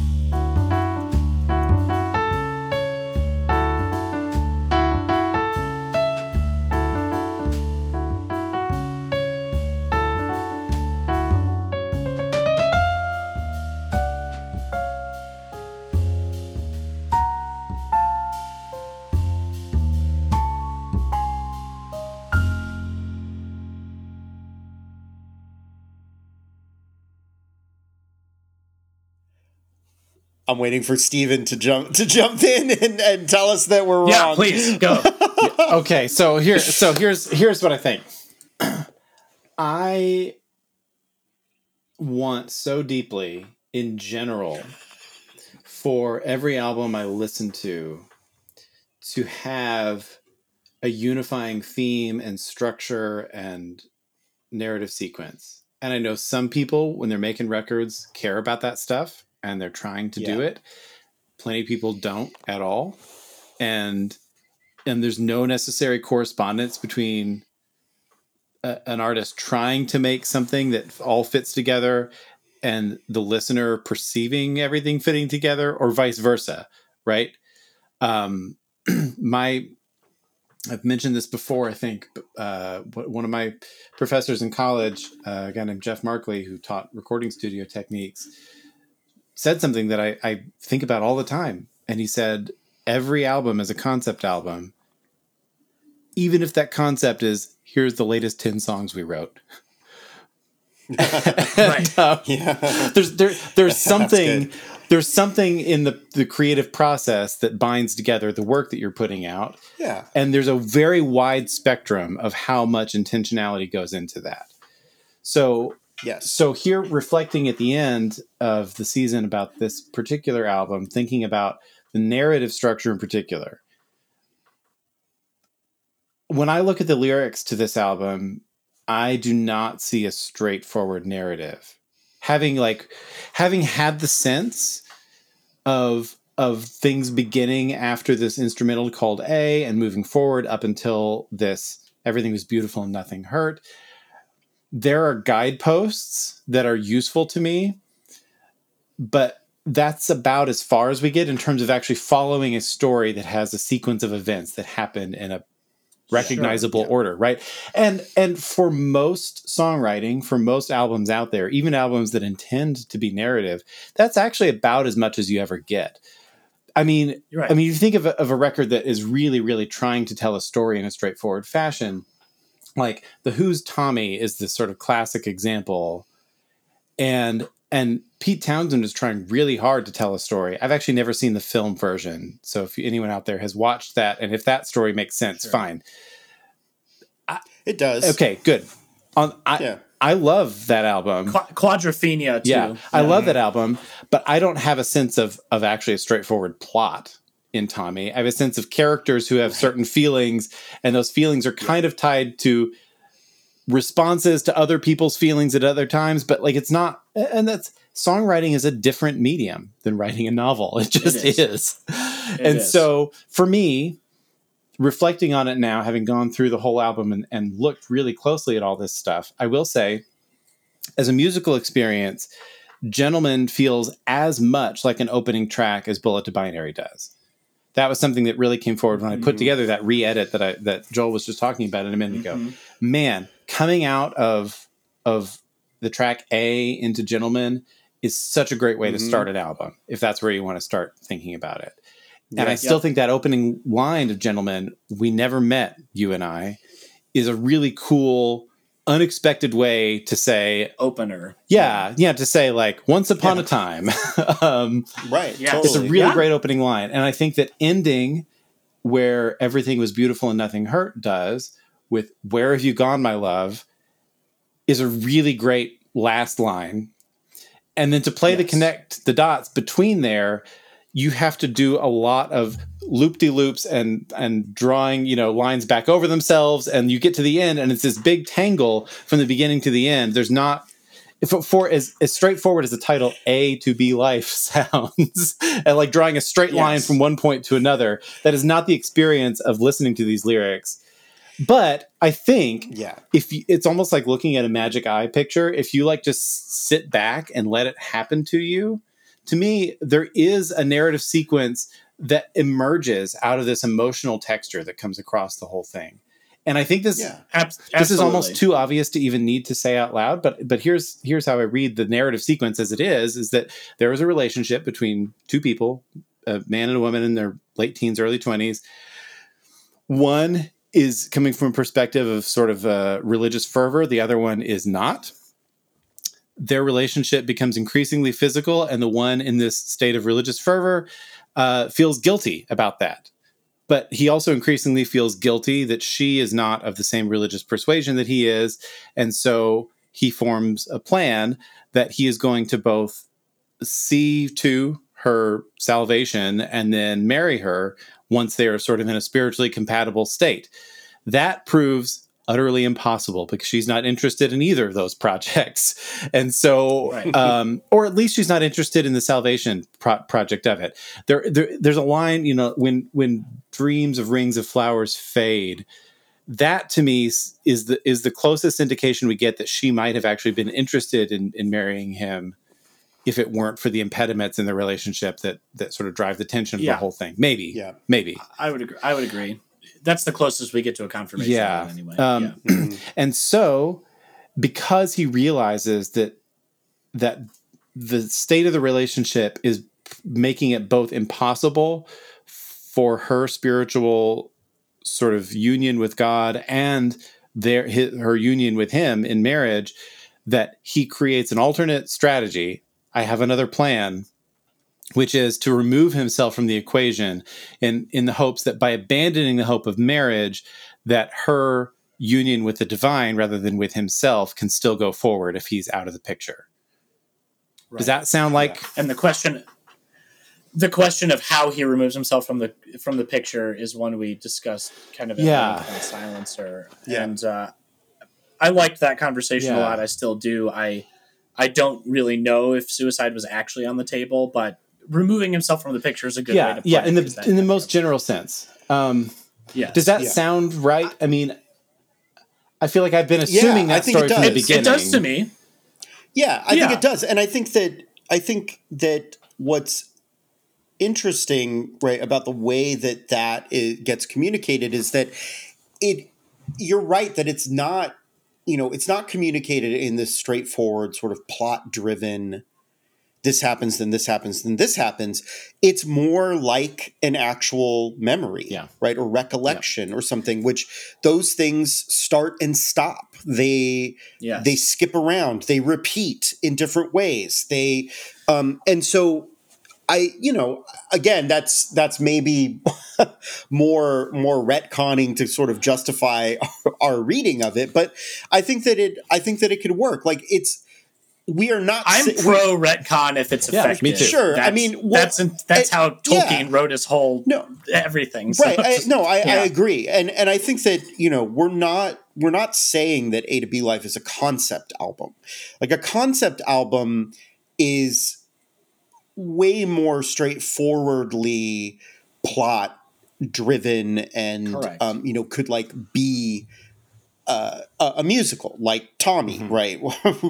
i'm waiting for steven to jump to jump in and, and tell us that we're yeah. wrong Please go. okay, so here, so here's here's what I think. I want so deeply, in general, for every album I listen to, to have a unifying theme and structure and narrative sequence. And I know some people, when they're making records, care about that stuff and they're trying to do it. Plenty of people don't at all. And and there's no necessary correspondence between a, an artist trying to make something that all fits together and the listener perceiving everything fitting together or vice versa right um my i've mentioned this before i think uh one of my professors in college uh, a guy named jeff markley who taught recording studio techniques said something that I, I think about all the time and he said every album is a concept album even if that concept is here's the latest 10 songs we wrote Right. um, yeah. there's there there's something there's something in the the creative process that binds together the work that you're putting out Yeah. and there's a very wide spectrum of how much intentionality goes into that so Yes. so here reflecting at the end of the season about this particular album thinking about the narrative structure in particular when i look at the lyrics to this album i do not see a straightforward narrative having like having had the sense of of things beginning after this instrumental called a and moving forward up until this everything was beautiful and nothing hurt there are guideposts that are useful to me, but that's about as far as we get in terms of actually following a story that has a sequence of events that happen in a recognizable yeah. order, right? And and for most songwriting, for most albums out there, even albums that intend to be narrative, that's actually about as much as you ever get. I mean, right. I mean, you think of a, of a record that is really, really trying to tell a story in a straightforward fashion. Like the Who's Tommy is this sort of classic example, and and Pete Townshend is trying really hard to tell a story. I've actually never seen the film version, so if anyone out there has watched that, and if that story makes sense, Sure. fine. It does. Okay, good. On I Yeah. I love that album. Qua- Quadrophenia too. Yeah, I love mm-hmm. that album, but I don't have a sense of of actually a straightforward plot in Tommy. I have a sense of characters who have certain feelings, and those feelings are kind of tied to responses to other people's feelings at other times. But like, it's not, and that's songwriting is a different medium than writing a novel. It just is. is. and is. so for me, reflecting on it now, having gone through the whole album and, and looked really closely at all this stuff, I will say, as a musical experience, Gentlemen feels as much like an opening track as Bullet to Binary does. That was something that really came forward when I put Mhm. together that re-edit that I that Joel was just talking about in a minute ago. Mhm. Man, coming out of of the track A into Gentlemen is such a great way to Mhm. start an album if that's where you want to start thinking about it. And I still Yep. think that opening line of Gentlemen, we never met, you and I, is a really cool, unexpected way to say, Opener. yeah, yeah, to say like once upon Yeah. a time. um, Right. Yeah. it's a really Yeah. great opening line. And I think that ending where everything was beautiful and nothing hurt does with where have you gone, my love, is a really great last line. And then to play the connect the dots between there, you have to do a lot of loop de loops and and drawing you know lines back over themselves and you get to the end and it's this big tangle from the beginning to the end. There's not if for as, as straightforward as the title a to b life sounds and like drawing a straight line from one point to another that is not the experience of listening to these lyrics. But i think Yeah. if you, it's almost like looking at a magic eye picture if you like just sit back and let it happen to you to me there is a narrative sequence that emerges out of this emotional texture that comes across the whole thing. And i think this Yeah. Abs- this is almost too obvious to even need to say out loud but but here's here's how i read the narrative sequence as it is is that there is a relationship between two people a man and a woman in their late teens early 20s one is coming from a perspective of sort of uh, religious fervor the other one is not their relationship becomes increasingly physical and the one in this state of religious fervor uh, feels guilty about that but he also increasingly feels guilty that she is not of the same religious persuasion that he is. And so he forms a plan that he is going to both see to her salvation and then marry her once they are sort of in a spiritually compatible state. That proves utterly impossible because she's not interested in either of those projects. And so, right. um, or at least she's not interested in the salvation pro- project of it. There, there, there's a line, you know, when, when dreams of rings of flowers fade, that to me is the, is the closest indication we get that she might have actually been interested in, in marrying him if it weren't for the impediments in the relationship that, that sort of drive the tension of yeah. the whole thing. Maybe, yeah, maybe I would agree. I would agree that's the closest we get to a confirmation. Yeah. Anyway. Um, yeah. and so, because he realizes that that the state of the relationship is making it both impossible for her spiritual sort of union with God and their his, her union with him in marriage that he creates an alternate strategy i have another plan which is to remove himself from the equation in in the hopes that by abandoning the hope of marriage that her union with the divine rather than with himself can still go forward if he's out of the picture right. does that sound like yeah. and the question the question of how he removes himself from the from the picture is one we discussed kind of yeah in silencer yeah. and uh, i liked that conversation yeah. a lot i still do i i don't really know if suicide was actually on the table but removing himself from the picture is a good yeah, way to yeah, in the in the most general sense. Um, yeah. Does that yeah. sound right? I mean, I feel like I've been assuming yeah, that story from the beginning. It does to me. Yeah, I yeah. think it does, and I think that I think that what's interesting, right, about the way that that is, gets communicated is that it. You're right that it's not, you know, it's not communicated in this straightforward sort of plot driven this happens, then this happens, then this happens. It's more like an actual memory, yeah. right? Or recollection yeah. or something, which those things start and stop. They yes. they skip around, they repeat in different ways. They um and so I, you know, again, that's that's maybe more more retconning to sort of justify our, our reading of it, but I think that it I think that it could work. Like it's we are not. I'm pro retcon if it's effective. Yeah, me too. Sure, that's, I mean well, that's that's how Tolkien yeah. wrote his whole no everything. So. Right? I, no, I, yeah. I, agree, and and I think that you know we're not we're not saying that A to B Life is a concept album. Like a concept album is way more straightforwardly plot driven and um, you know could like be uh, a, musical like Tommy, mm-hmm. right?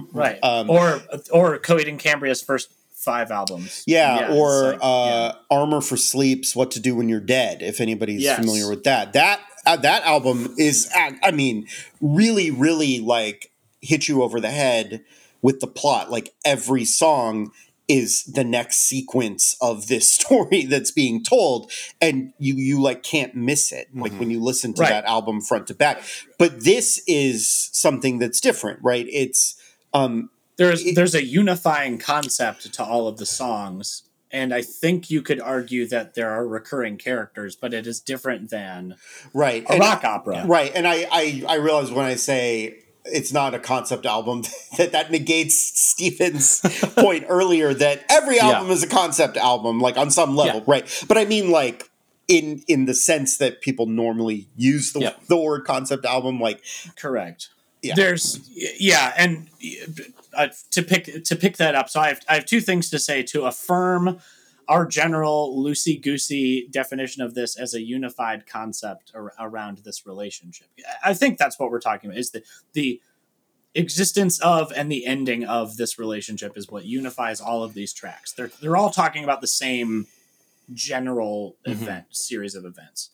right. Um, or or Coheed and Cambria's first five albums. Yeah, yeah or like, uh, yeah. Armor for Sleep's What to Do When You're Dead. If anybody's yes. familiar with that, that uh, that album is, I mean, really, really like hit you over the head with the plot. Like every song is the next sequence of this story that's being told and you you like can't miss it like mm-hmm. when you listen to right. that album front to back but this is something that's different right it's um there's it, there's a unifying concept to all of the songs and I think you could argue that there are recurring characters, but it is different than right a and rock opera, right? And I, I I realize when I say it's not a concept album that that negates Stephen's point earlier that every album yeah. is a concept album like on some level yeah. right but i mean like in in the sense that people normally use the, yeah. the word concept album like correct yeah. there's yeah and uh, to pick to pick that up so i have i have two things to say to affirm our general loosey goosey definition of this as a unified concept ar- around this relationship. I think that's what we're talking about is the the existence of and the ending of this relationship is what unifies all of these tracks. They're they're all talking about the same general mm-hmm. event series of events.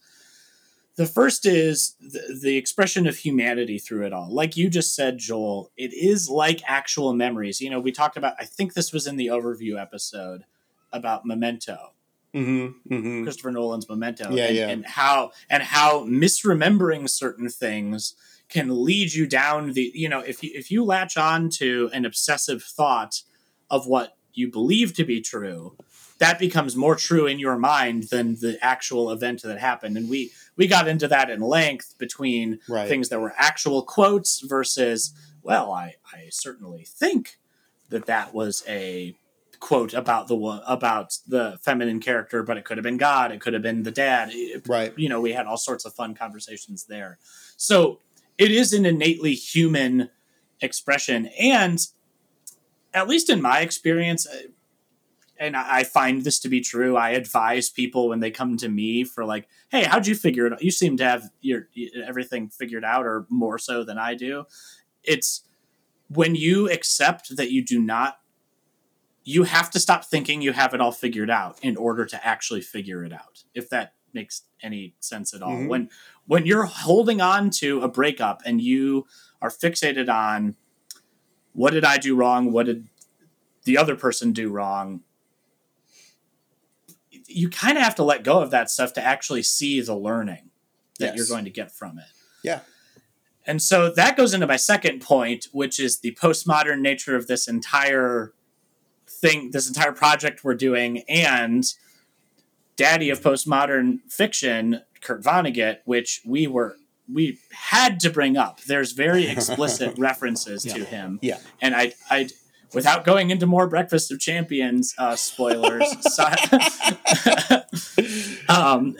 The first is the, the, expression of humanity through it all. Like you just said, Joel, it is like actual memories. You know, we talked about, I think this was in the overview episode about Memento. Mm-hmm, mm-hmm. Christopher Nolan's Memento. Yeah, and, yeah. and how and how misremembering certain things can lead you down the you know if you if you latch on to an obsessive thought of what you believe to be true, that becomes more true in your mind than the actual event that happened. And we we got into that in length between Right. things that were actual quotes versus, well, I I certainly think that that was a quote about the about the feminine character, but it could have been God, it could have been the dad. It- Right. you know, we had all sorts of fun conversations there. So it is an innately human expression, and at least in my experience, uh, and I I find this to be true. I advise people when they come to me for like, "Hey, how'd you figure it? out? You seem to have your everything figured out, or more so than I do." It's when you accept that you do not. You have to stop thinking you have it all figured out in order to actually figure it out. If that makes any sense at all. Mhm. When when you're holding on to a breakup and you are fixated on what did I do wrong? What did the other person do wrong? You kind of have to let go of that stuff to actually see the learning that Yes. you're going to get from it. Yeah. And so that goes into my second point, which is the postmodern nature of this entire thing, this entire project we're doing, and daddy of postmodern fiction, Kurt Vonnegut, which we were we had to bring up. There's very explicit references to him. Yeah. And I I without going into more Breakfast of Champions uh, spoilers, so- um,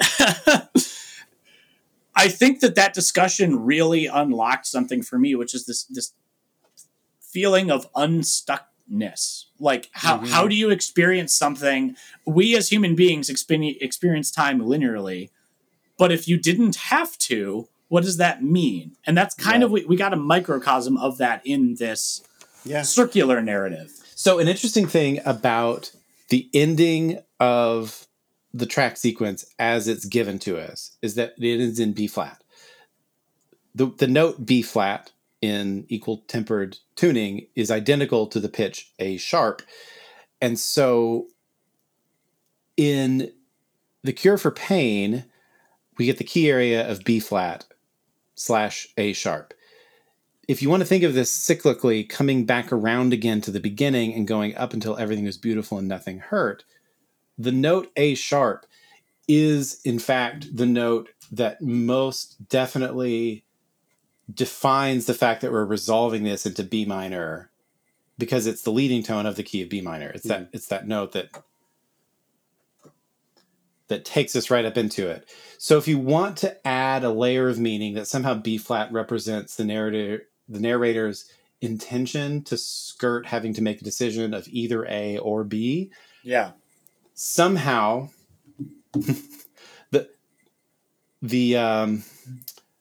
I think that that discussion really unlocked something for me, which is this this feeling of unstuckness. Like how Mhm. how do you experience something? We as human beings experience experience time linearly, but if you didn't have to, what does that mean? And that's kind of we, we got a microcosm of that in this Yeah. circular narrative. So, an interesting thing about the ending of the track sequence as it's given to us is that it is in B flat. The, the note B flat in equal tempered tuning is identical to the pitch A sharp. And so, in The Cure for Pain, we get the key area of B flat slash A sharp if you want to think of this cyclically coming back around again to the beginning and going up until everything was beautiful and nothing hurt, the note A sharp is in fact the note that most definitely defines the fact that we're resolving this into B minor because it's the leading tone of the key of B minor. It's that it's that note that that takes us right up into it. So if you want to add a layer of meaning that somehow B flat represents the narrator the narrator's intention to skirt having to make a decision of either A or B, Yeah. somehow the the um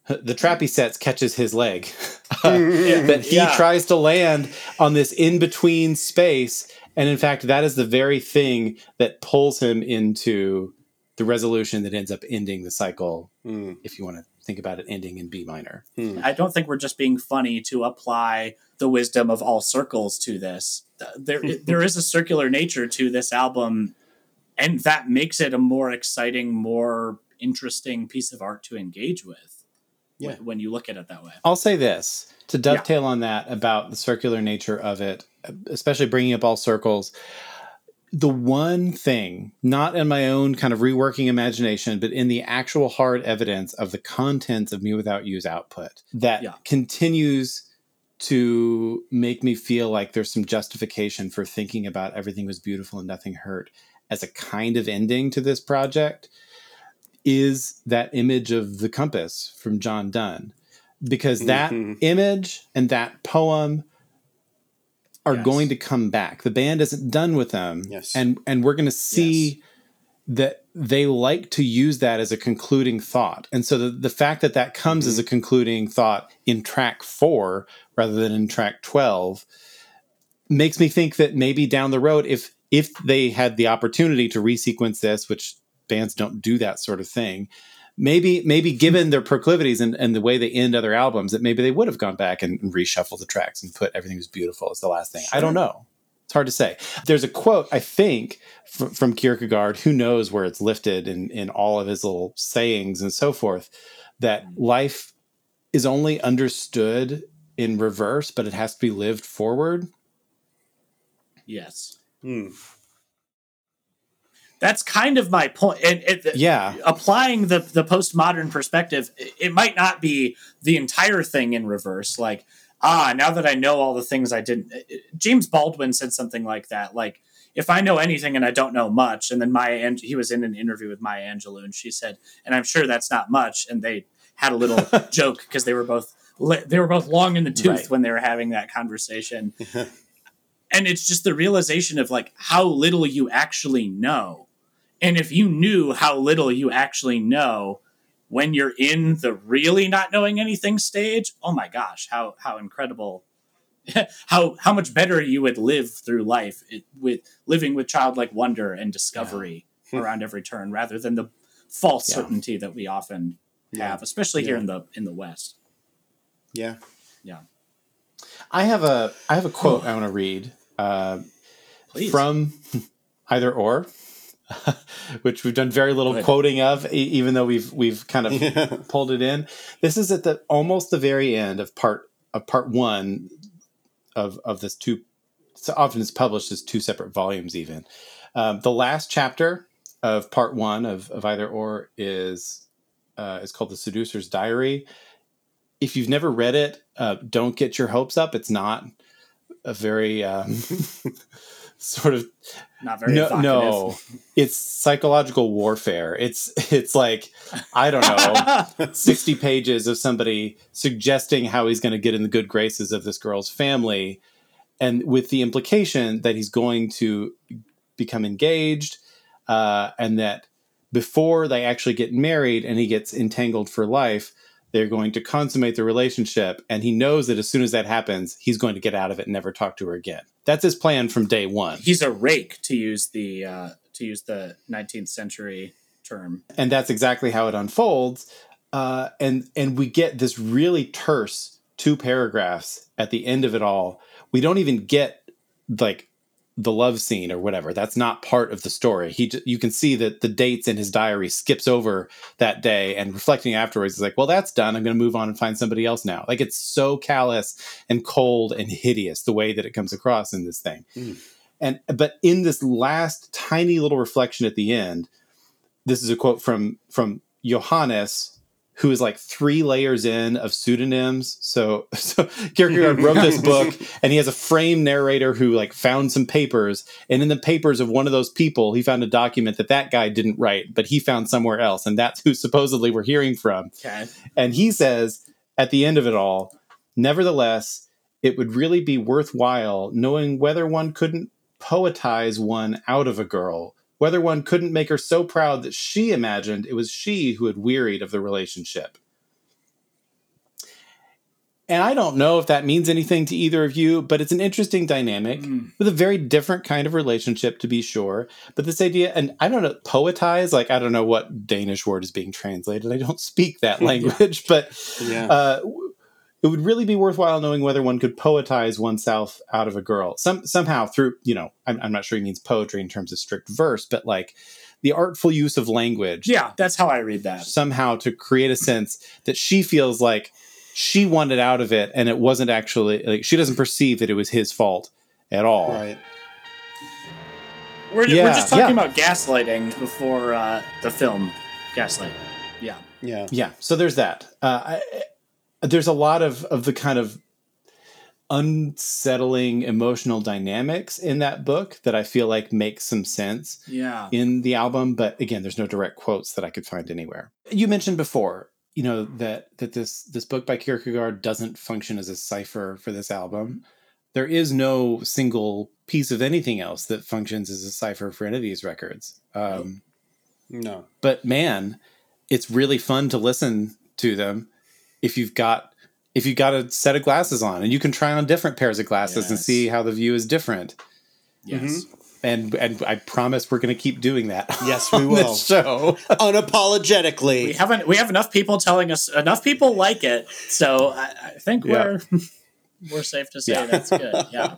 the trappy sets catches his leg that he Yeah. tries to land on this in between space and in fact that is the very thing that pulls him into the resolution that ends up ending the cycle Mm. if you want to think about it ending in b minor I don't think we're just being funny to apply the wisdom of all circles to this. There, there is a circular nature to this album, and that makes it a more exciting, more interesting piece of art to engage with. Yeah. when- when you look at it that way. I'll say this to dovetail on that about the circular nature of it, especially bringing up all circles. The one thing, not in my own kind of reworking imagination, but in the actual hard evidence of the contents of Me Without You's output that Yeah. continues to make me feel like there's some justification for thinking about everything was beautiful and nothing hurt as a kind of ending to this project is that image of the compass from John Donne because that Mhm. image and that poem are Yes. going to come back. The band isn't done with them, Yes. and and we're going to see Yes. that they like to use that as a concluding thought. And so the, the fact that that comes as a concluding thought in track four rather than in track twelve makes me think that maybe down the road, if if they had the opportunity to resequence this, which bands don't do that sort of thing, maybe maybe given their proclivities and, and the way they end other albums, that maybe they would have gone back and, reshuffled the tracks and put everything was beautiful as the last thing. I don't know. It's hard to say. There's a quote I think from, from Kierkegaard. Who knows where it's lifted in in all of his little sayings and so forth. That life is only understood in reverse, but it has to be lived forward. Yes. Hmm. That's kind of my point. And it, Yeah. applying the the postmodern perspective, it- might not be the entire thing in reverse. Like, ah, now that I know all the things I didn't. James Baldwin said something like that. Like, if I know anything and I don't know much, and then Maya, he was in an interview with Maya Angelou, and she said, and I'm sure that's not much, and they had a little joke because they were both they were both long in the tooth Right. when they were having that conversation. and it's just the realization of like how little you actually know and if you knew how little you actually know when you're in the really not knowing anything stage oh my gosh how how incredible. How how much better you would live through life it, with living with childlike wonder and discovery around every turn rather than the false Yeah. certainty that we often have especially here in the in the west. Yeah. Yeah. I have a I have a quote I want to read uh, from either or, which we've done very little Good. quoting of, e- even though we've we've kind of pulled it in. This is at the almost the very end of part of part one of of this two. So often it's published as two separate volumes. Even um, the last chapter of part one of, of either or is uh, is called the Seducer's Diary. If you've never read it, uh, don't get your hopes up. It's not a very um, sort of not very no, no. It's psychological warfare. It's it's like I don't know, sixty pages of somebody suggesting how he's going to get in the good graces of this girl's family, and with the implication that he's going to become engaged, uh, and that before they actually get married and he gets entangled for life. They're going to consummate the relationship, and he knows that as soon as that happens, he's going to get out of it and never talk to her again. That's his plan from day one. he's a rake to use the uh, to use the 19th century term. and that's exactly how it unfolds. Uh, and and we get this really terse two paragraphs at the end of it all. We don't even get like the love scene or whatever. That's not part of the story. He you can see that the dates in his diary skips over that day and reflecting afterwards is like, well, that's done. I'm going to move on and find somebody else now. Like it's so callous and cold and hideous the way that it comes across in this thing. Mm. And but in this last tiny little reflection at the end, this is a quote from from Johannes, who is like three layers in of pseudonyms. So, so Kierkegaard wrote this book, and he has a frame narrator who like found some papers, and in the papers of one of those people, he found a document that that guy didn't write, but he found somewhere else, and that's who supposedly we're hearing from. Okay. And he says at the end of it all, nevertheless, it would really be worthwhile knowing whether one couldn't poetize one out of a girl, whether one couldn't make her so proud that she imagined it was she who had wearied of the relationship. And I don't know if that means anything to either of you, but it's an interesting dynamic Mm. with a very different kind of relationship, to be sure. But this idea, and I don't know, poetize, like, I don't know what Danish word is being translated. I don't speak that language, but Yeah. uh, it would really be worthwhile knowing whether one could poetize oneself out of a girl. Some somehow through, you know, I'm, I'm not sure he means poetry in terms of strict verse, but like the artful use of language Yeah, that's how I read that. somehow to create a sense that she feels like she wanted out of it and it wasn't actually like she doesn't perceive that it was his fault at all. right. We're, we're just talking yeah. about gaslighting before uh, the film Gaslight. Yeah. Yeah. Yeah, so there's that. Uh, I, I- there's a lot of of the kind of unsettling emotional dynamics in that book that I feel like makes some sense Yeah. in the album, but again, there's no direct quotes that I could find anywhere. You mentioned before, you know, that that this this book by Kierkegaard doesn't function as a cipher for this album. There is no single piece of anything else that functions as a cipher for any of these records. Um, No. but man, it's really fun to listen to them if you've got if you've got a set of glasses on and you can try on different pairs of glasses and see how the view is different. Yes. Mm-hmm. And and I promise we're going to keep doing that. Yes, we on will. This show. Unapologetically. We haven't. We have enough people telling us. Enough people like it, so I, I think Yeah. we're we're safe to say Yeah. that's good. Yeah.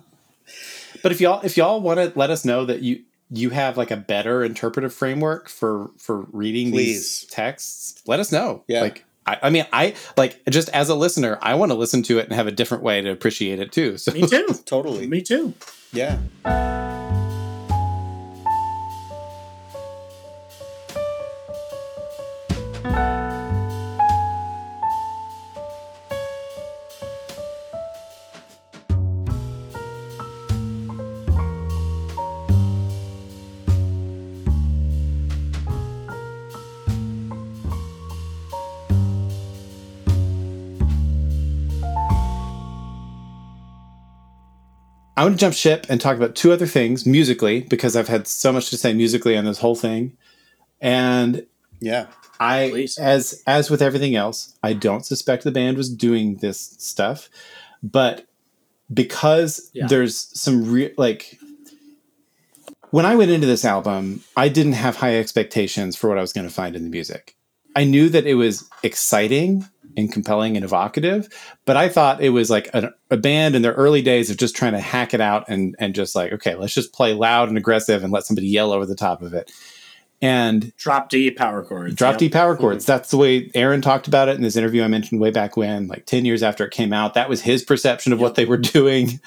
But if y'all if y'all want to let us know that you you have like a better interpretive framework for for reading Please. these texts, let us know. Yeah. Like I, I mean, I like just as a listener, I want to listen to it and have a different way to appreciate it too. So Me too. Totally. Me too. Yeah. I want to jump ship and talk about two other things musically because I've had so much to say musically on this whole thing. And Yeah. I Please. as as with everything else, I don't suspect the band was doing this stuff, but because Yeah. there's some real like when I went into this album, I didn't have high expectations for what I was going to find in the music. I knew that it was exciting and compelling and evocative, but I thought it was like a, a band in their early days of just trying to hack it out and and just like okay, let's just play loud and aggressive and let somebody yell over the top of it. And Drop D power chords. Drop Yep. D power hmm. chords. That's the way Aaron talked about it in this interview I mentioned way back when, like 10 years after it came out. That was his perception of what they were doing.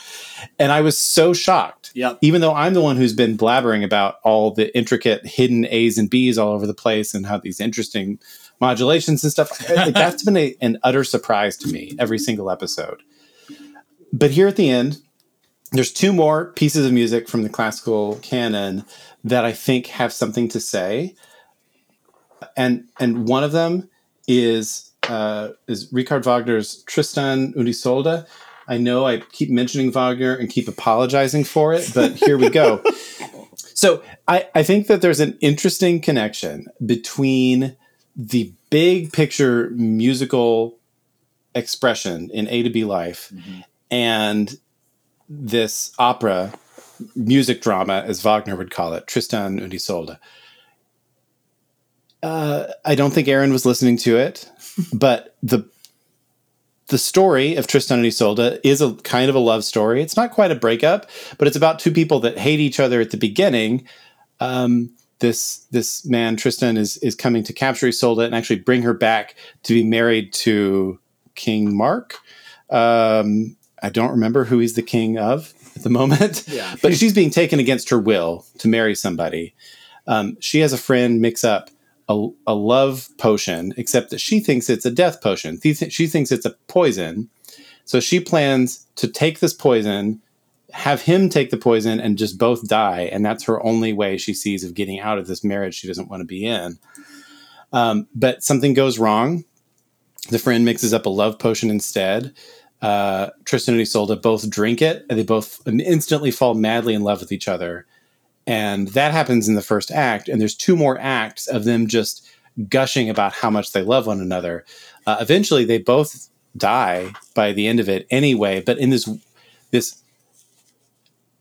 And I was so shocked. Yep. Even though I'm the one who's been blabbering about all the intricate hidden A's and B's all over the place and how these interesting modulations and stuff. That's been a, an utter surprise to me every single episode. But here at the end, there's two more pieces of music from the classical canon that I think have something to say and and one of them is uh, is Richard Wagner's Tristan und Isolde. I know I keep mentioning Wagner and keep apologizing for it, but here we go. so I, I think that there's an interesting connection between the big picture musical expression in A to B life and this opera music drama, as Wagner would call it, Tristan und Isolde. Uh, I don't think Aaron was listening to it, but the the story of Tristan and Isolde is a kind of a love story. It's not quite a breakup, but it's about two people that hate each other at the beginning. Um, this this man Tristan is is coming to capture Isolde and actually bring her back to be married to King Mark. Um, I don't remember who he's the king of at the moment, Yeah. but she's being taken against her will to marry somebody. Um, she has a friend mix up a, a love potion, except that she thinks it's a death potion. She th- she thinks it's a poison. So she plans to take this poison, have him take the poison, and just both die. And that's her only way she sees of getting out of this marriage she doesn't want to be in. Um, but something goes wrong. The friend mixes up a love potion instead. Uh, Tristan and Isolde both drink it, and they both instantly fall madly in love with each other and that happens in the first act and there's two more acts of them just gushing about how much they love one another uh, eventually they both die by the end of it anyway but in this this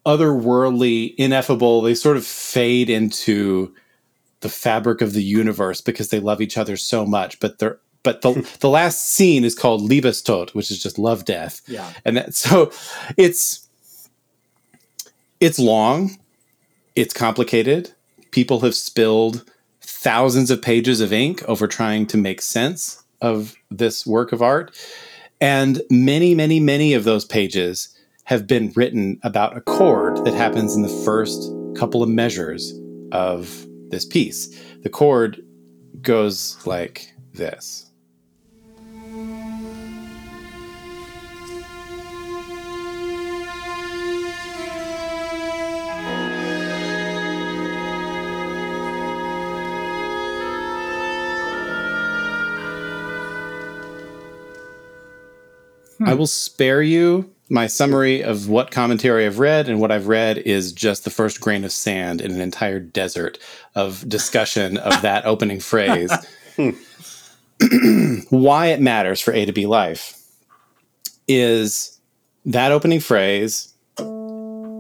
otherworldly ineffable they sort of fade into the fabric of the universe because they love each other so much but they're but the, hmm. the last scene is called Liebestod, which is just love death. Yeah. And that, so it's it's long, it's complicated. People have spilled thousands of pages of ink over trying to make sense of this work of art. And many, many, many of those pages have been written about a chord that happens in the first couple of measures of this piece. The chord goes like this. Hmm. I will spare you my summary of what commentary I've read, and what I've read is just the first grain of sand in an entire desert of discussion of that opening phrase. Why it matters for A to B life is that opening phrase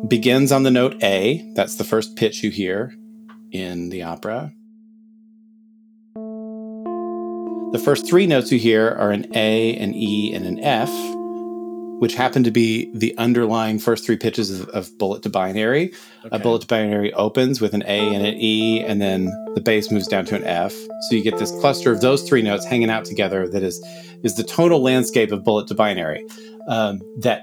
begins on the note A. That's the first pitch you hear in the opera. The first three notes you hear are an A, an E, and an F, which happen to be the underlying first three pitches of, of bullet to binary. A bullet to binary opens with an A and an E, and then the bass moves down to an F. So you get this cluster of those three notes hanging out together that is is the tonal landscape of bullet to binary. Um, that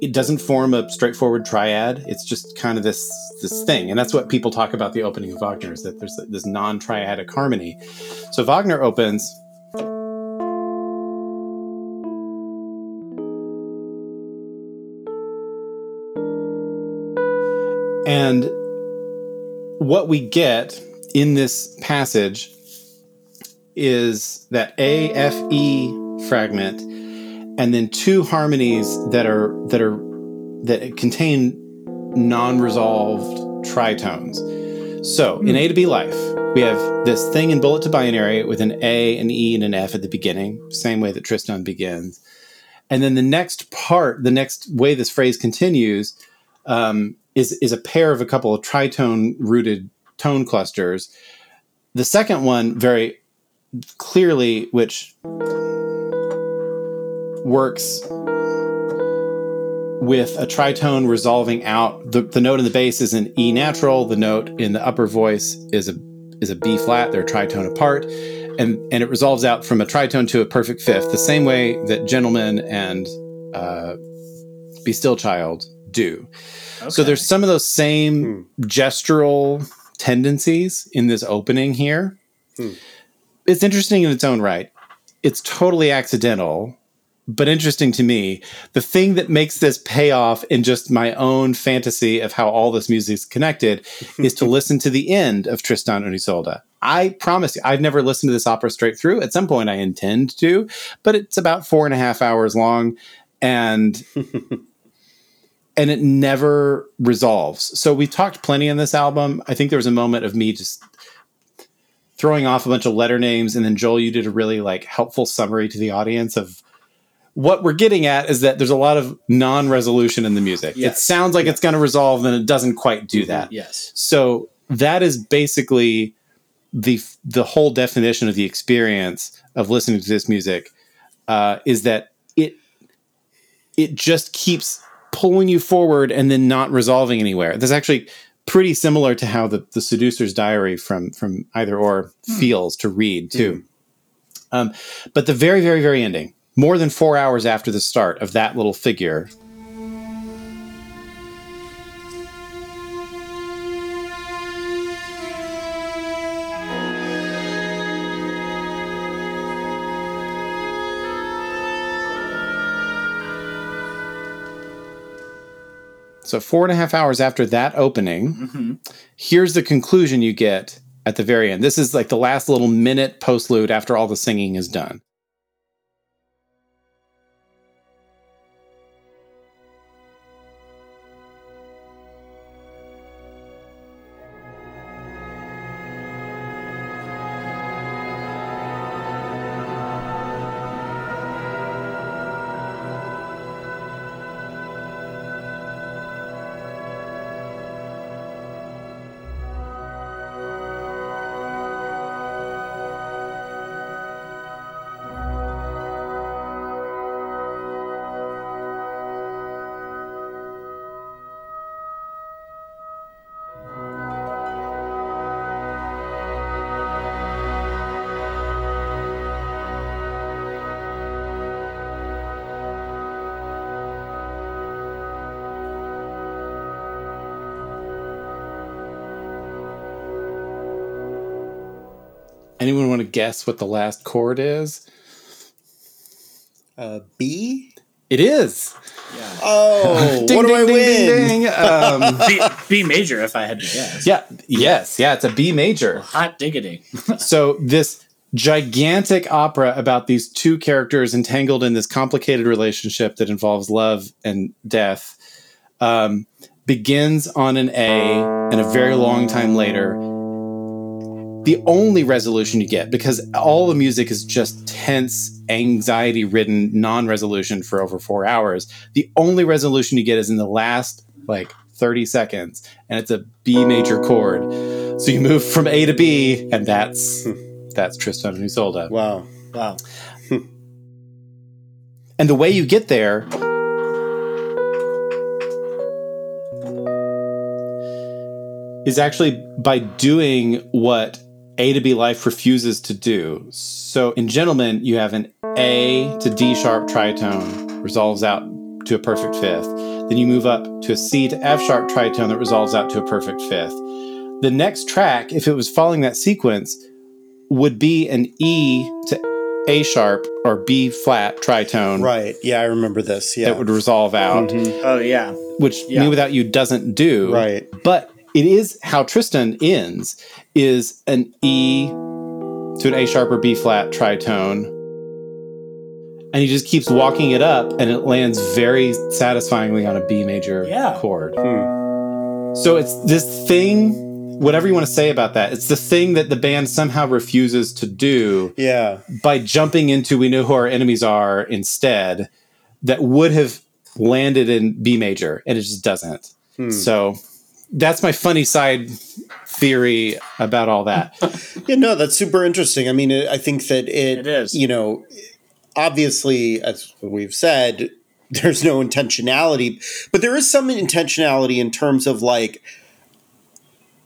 it doesn't form a straightforward triad. It's just kind of this this thing, and that's what people talk about the opening of Wagner is that there's this non-triadic harmony. So Wagner opens. And what we get in this passage is that A F E fragment and then two harmonies that are that are that contain non-resolved tritones. So in A to B life, we have this thing in bullet to binary with an A, an E, and an F at the beginning, same way that Tristan begins. And then the next part, the next way this phrase continues, um, is is a pair of a couple of tritone rooted tone clusters. The second one, very clearly, which works with a tritone resolving out the, the note in the bass is an E natural, the note in the upper voice is a is a B flat, they're tritone apart, and and it resolves out from a tritone to a perfect fifth, the same way that Gentlemen and uh, Be Still Child do. Okay. So there's some of those same hmm. gestural tendencies in this opening here. Hmm. It's interesting in its own right. It's totally accidental but interesting to me. The thing that makes this pay off in just my own fantasy of how all this music is connected is to listen to the end of Tristan und Isolde. I promise you, I've never listened to this opera straight through. At some point, I intend to, but it's about four and a half hours long, and and it never resolves. So we talked plenty on this album. I think there was a moment of me just throwing off a bunch of letter names, and then Joel, you did a really like helpful summary to the audience of what we're getting at is that there's a lot of non-resolution in the music. Yes. It sounds like it's going to resolve, and it doesn't quite do mm-hmm. that. Yes. So that is basically the the whole definition of the experience of listening to this music uh, is that it it just keeps pulling you forward and then not resolving anywhere. That's actually pretty similar to how the, the seducer's diary from from either or mm. feels to read too. Mm. Um, but the very very very ending more than four hours after the start of that little figure. So, four and a half hours after that opening, mm-hmm. here's the conclusion you get at the very end. This is like the last little minute postlude after all the singing is done. Guess what the last chord is? Uh, B. It is. Yeah. Oh, ding, what ding, do I ding, win? Um, B, B, major, if I had to guess. Yeah. Yes. Yeah. It's a B major. Hot diggity. so this gigantic opera about these two characters entangled in this complicated relationship that involves love and death um, begins on an A, and a very long time later the only resolution you get because all the music is just tense, anxiety ridden, non resolution for over four hours. The only resolution you get is in the last like 30 seconds, and it's a B major chord. So you move from A to B, and that's hmm. that's Tristan and Isolde. Wow. Wow. and the way you get there is actually by doing what a to B life refuses to do. So in Gentlemen, you have an A to D sharp tritone, resolves out to a perfect fifth. Then you move up to a C to F sharp tritone that resolves out to a perfect fifth. The next track, if it was following that sequence, would be an E to A sharp or B flat tritone. Right. Yeah, I remember this. Yeah. That would resolve out. Mm-hmm. Oh, yeah. Which yeah. Me Without You doesn't do. Right. But it is how Tristan ends is an E to an A sharp or B flat tritone. And he just keeps walking it up and it lands very satisfyingly on a B major yeah. chord. Hmm. So it's this thing, whatever you want to say about that, it's the thing that the band somehow refuses to do Yeah. by jumping into We Know Who Our Enemies Are instead, that would have landed in B major, and it just doesn't. Hmm. So that's my funny side theory about all that. Yeah, no, that's super interesting. I mean, it, I think that it, It is. you know, obviously, as we've said, there's no intentionality, but there is some intentionality in terms of like,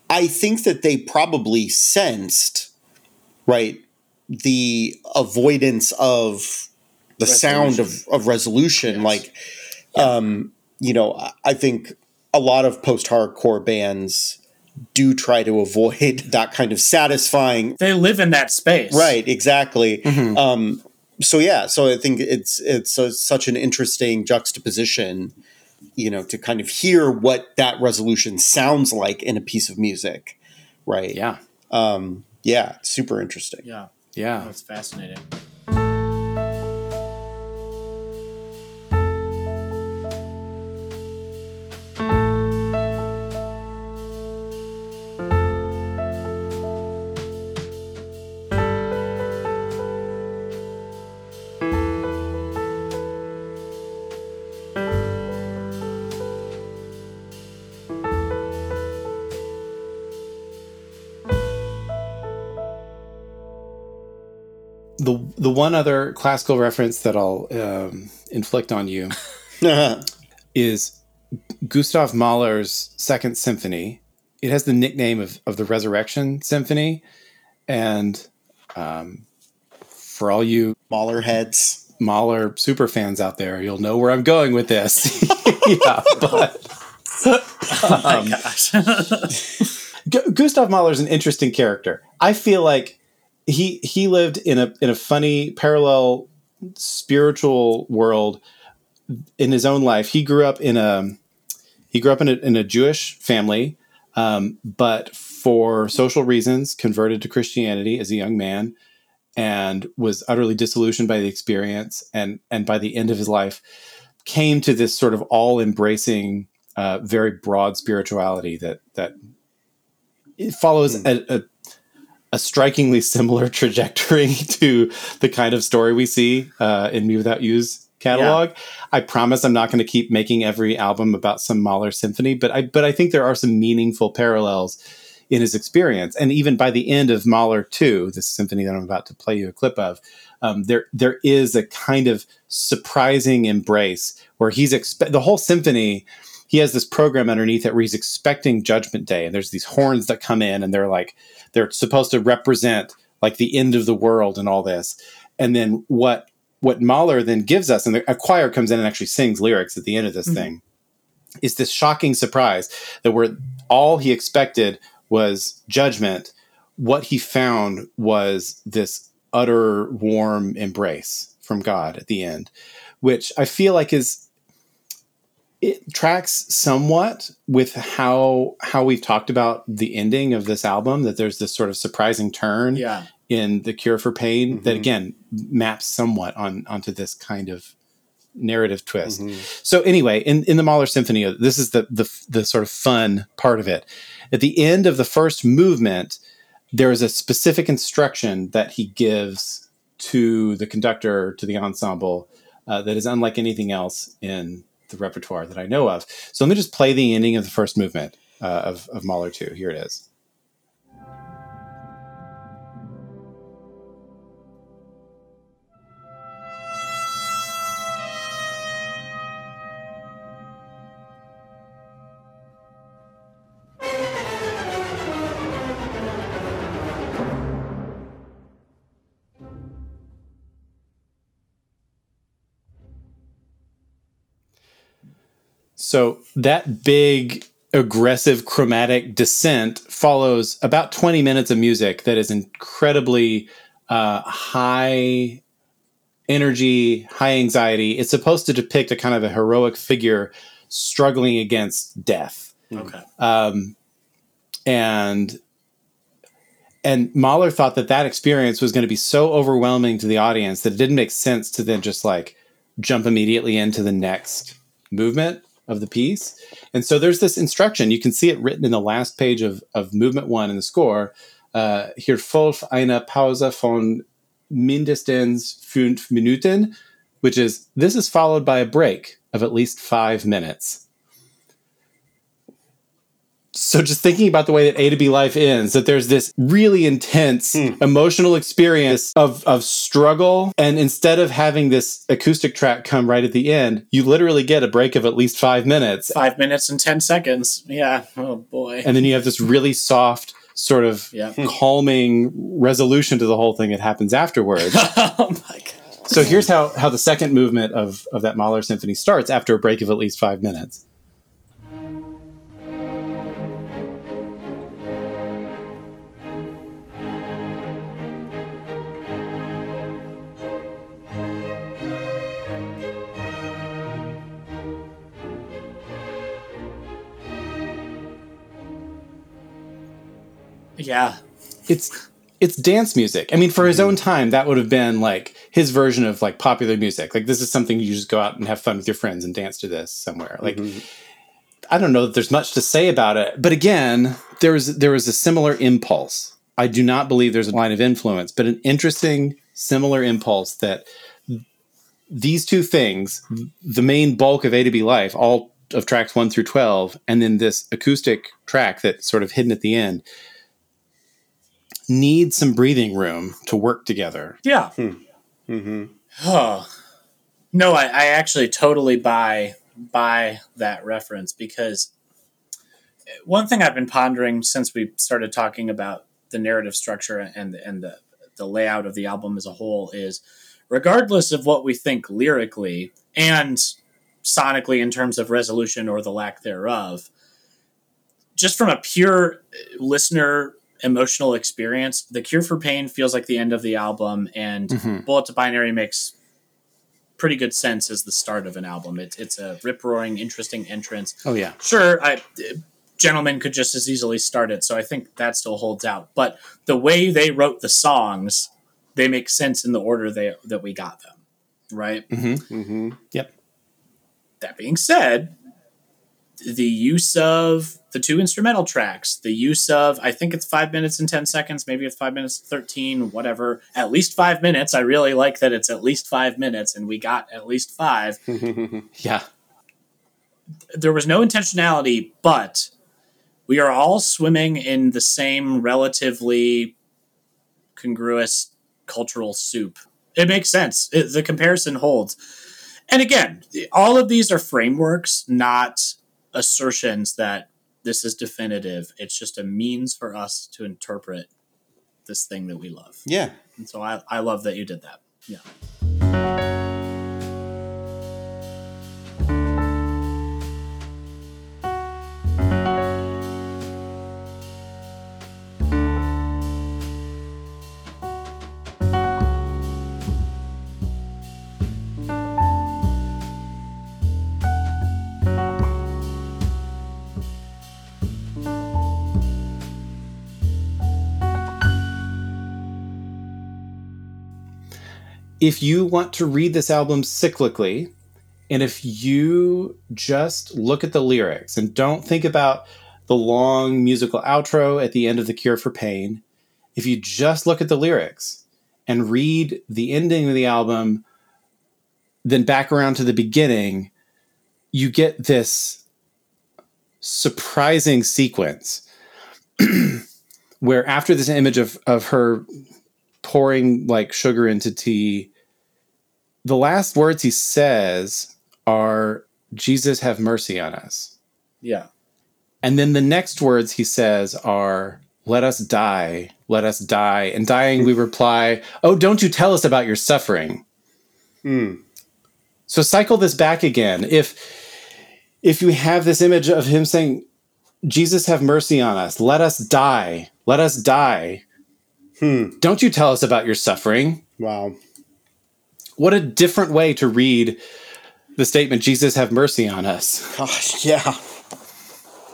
I think that they probably sensed, right, the avoidance of the sound of, Resolution. of resolution. Yes. Like, um, you know, I- I think a lot of post hardcore bands do try to avoid that kind of satisfying They live in that space. right exactly Mhm. um so yeah so i think it's it's a, such an interesting juxtaposition you know to kind of hear what that resolution sounds like in a piece of music right Yeah. um yeah super interesting Yeah. Yeah. That's fascinating. The the one other classical reference that I'll um, inflict on you is Gustav Mahler's Second Symphony. It has the nickname of, of the Resurrection Symphony, and um, for all you Mahler heads Mahler super fans out there, you'll know where I'm going with this. yeah, but Oh my Um, gosh. Gu- Gustav Mahler is an interesting character. I feel like he he lived in a in a funny parallel spiritual world in his own life. He grew up in a he grew up in a, in a Jewish family, um, but for social reasons, converted to Christianity as a young man, and was utterly disillusioned by the experience. And and by the end of his life, came to this sort of all embracing, uh, very broad spirituality that that it follows Hmm. a, a a strikingly similar trajectory to the kind of story we see uh, in Me Without You's catalog. I promise I'm not going to keep making every album about some Mahler symphony, but I but I think there are some meaningful parallels in his experience. And even by the end of Mahler 2, this symphony that I'm about to play you a clip of, um, there there is a kind of surprising embrace where he's expe- the whole symphony he has this program underneath it where he's expecting judgment day and there's these horns that come in and they're like they're supposed to represent like the end of the world and all this and then what what mahler then gives us and the, a choir comes in and actually sings lyrics at the end of this Mhm. thing is this shocking surprise that where all he expected was judgment what he found was this utter warm embrace from god at the end which i feel like is it tracks somewhat with how how we've talked about the ending of this album that there's this sort of surprising turn yeah. in the cure for pain that Mhm. again maps somewhat on onto this kind of narrative twist Mhm. so anyway in, in the mahler symphony this is the, the the sort of fun part of it at the end of the first movement there is a specific instruction that he gives to the conductor to the ensemble uh, that is unlike anything else in the repertoire that I know of. So let me just play the ending of the first movement uh, of, of Mahler 2. Here it is. So that big aggressive chromatic descent follows about 20 minutes of music that is incredibly uh, high energy, high anxiety. It's supposed to depict a kind of a heroic figure struggling against death. Okay. Um, and and Mahler thought that that experience was going to be so overwhelming to the audience that it didn't make sense to then just like jump immediately into the next movement of the piece. And so there's this instruction. You can see it written in the last page of, of movement one in the score. Uh, hier folgt eine Pause von mindestens fünf Minuten, which is this is followed by a break of at least five minutes. So just thinking about the way that A to B life ends, that there's this really intense Hmm. emotional experience of of struggle, and instead of having this acoustic track come right at the end, you literally get a break of at least five minutes, Five minutes and 10 seconds. Yeah. Oh, boy. and then you have this really soft, sort of yeah. calming resolution to the whole thing that happens afterwards. oh, my God. so here's how how the second movement of of that Mahler symphony starts after a break of at least five minutes. Yeah. it's it's dance music. I mean, for his own time, that would have been like his version of like popular music. Like this is something you just go out and have fun with your friends and dance to this somewhere. Like mm-hmm. I don't know that there's much to say about it, but again, there was there was a similar impulse. I do not believe there's a line of influence, but an interesting similar impulse that these two things, the main bulk of A to B Life, all of tracks one through twelve, and then this acoustic track that's sort of hidden at the end, need some breathing room to work together. Yeah. Mm-hmm. Oh. No, I, I actually totally buy buy that reference because one thing I've been pondering since we started talking about the narrative structure and and the the layout of the album as a whole is regardless of what we think lyrically and sonically in terms of resolution or the lack thereof just from a pure listener emotional experience the cure for pain feels like the end of the album and Mhm. bullet to binary makes pretty good sense as the start of an album it's, it's a rip roaring interesting entrance Oh yeah. sure I, gentlemen could just as easily start it so i think that still holds out but the way they wrote the songs they make sense in the order they that we got them right Mm-hmm. Mm-hmm. Yep. That being said the use of the two instrumental tracks the use of i think it's five minutes and 10 seconds maybe it's five minutes 13 whatever at least five minutes i really like that it's at least five minutes and we got at least five Yeah. there was no intentionality, but we are all swimming in the same relatively congruous cultural soup. It makes sense. It, the comparison holds. And again, all of these are frameworks, not assertions that this is definitive. It's just a means for us to interpret this thing that we love. yeah. And so I, I love that you did that. Yeah. If you want to read this album cyclically, and if you just look at the lyrics and don't think about the long musical outro at the end of The Cure for Pain, if you just look at the lyrics and read the ending of the album, then back around to the beginning, you get this surprising sequence where after this image of, of her pouring like sugar into tea, the last words he says are, Jesus have mercy on us. Yeah. And then the next words he says are, let us die, let us die. And dying, we reply, oh, don't you tell us about your suffering. Hmm. So cycle this back again. If if you have this image of him saying, Jesus have mercy on us, let us die, let us die. Hmm. Don't you tell us about your suffering. Wow. What a different way to read the statement, Jesus have mercy on us. Gosh, yeah.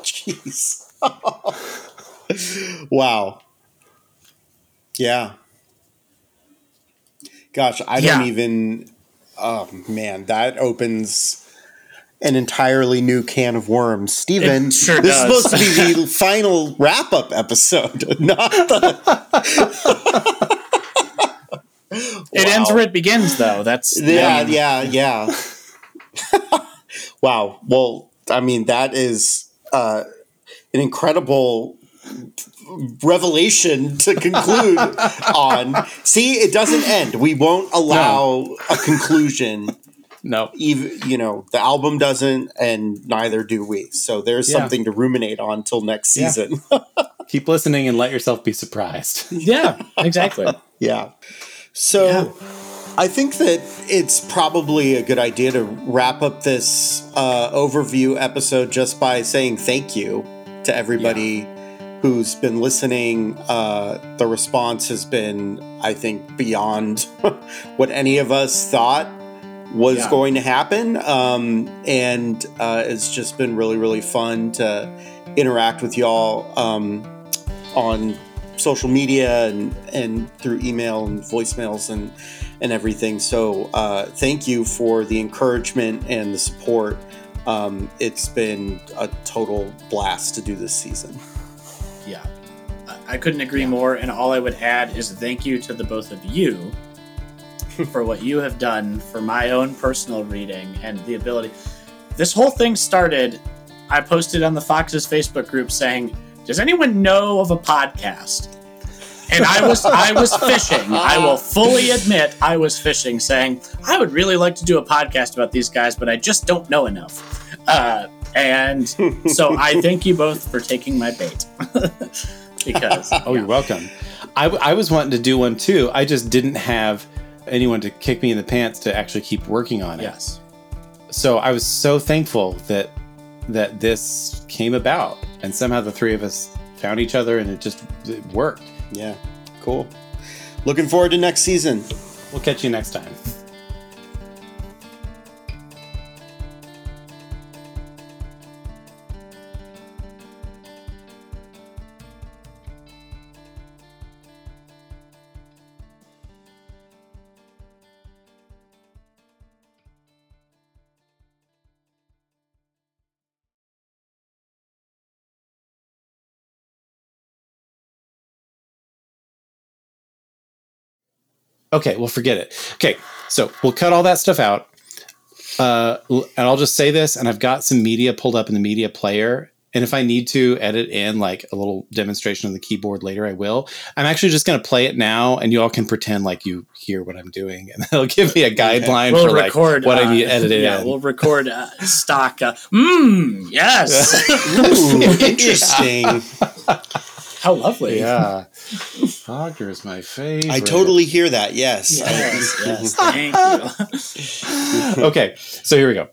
Jeez. wow. Yeah. Gosh, I don't even. Oh man, that opens. an entirely new can of worms. Steven, It sure this does. is supposed to be the final wrap up episode, not the. It ends where it begins, though. That's Yeah, I yeah, yeah. wow. Well, I mean, that is uh, an incredible revelation to conclude on. See, it doesn't end. We won't allow a conclusion. No. Even you know, the album doesn't, and neither do we. So there's Yeah. something to ruminate on till next Yeah. season. Keep listening and let yourself be surprised. Yeah, exactly. Yeah. So Yeah. I think that it's probably a good idea to wrap up this uh, overview episode just by saying thank you to everybody who's been listening. Uh, the response has been, I think, beyond what any of us thought was Yeah. going to happen. Um, and uh, it's just been really, really fun to interact with y'all um, on social media and, and through email and voicemails and, and everything. So uh, thank you for the encouragement and the support. Um, it's been a total blast to do this season. Yeah. I- I couldn't agree more. And all I would add is thank you to the both of you for what you have done for my own personal reading and the ability. This whole thing started, I posted on the Fox's Facebook group saying, Does anyone know of a podcast? And I was I was fishing. I will fully admit I was fishing, saying I would really like to do a podcast about these guys, but I just don't know enough. Uh, and so I thank you both for taking my bait because Oh, you're welcome. I, I was wanting to do one too. I just didn't have anyone to kick me in the pants to actually keep working on it. yes, So I was so thankful that that this came about, and somehow the three of us found each other, and it just it worked. Yeah, cool. Looking forward to next season. We'll catch you next time. Okay, well, forget it. Okay, so we'll cut all that stuff out. Uh, and I'll just say this, and I've got some media pulled up in the media player. And if I need to edit in like a little demonstration of the keyboard later, I will. I'm actually just going to play it now, and you all can pretend like you hear what I'm doing, and that'll give me a guideline we'll for like what uh, I need edited Yeah, in. we'll record uh, stock. Uh, mm, yes, Ooh, interesting. How lovely. yeah, Fogger is my favorite. I totally hear that. Yes. Yes, yes, thank you. okay, so here we go.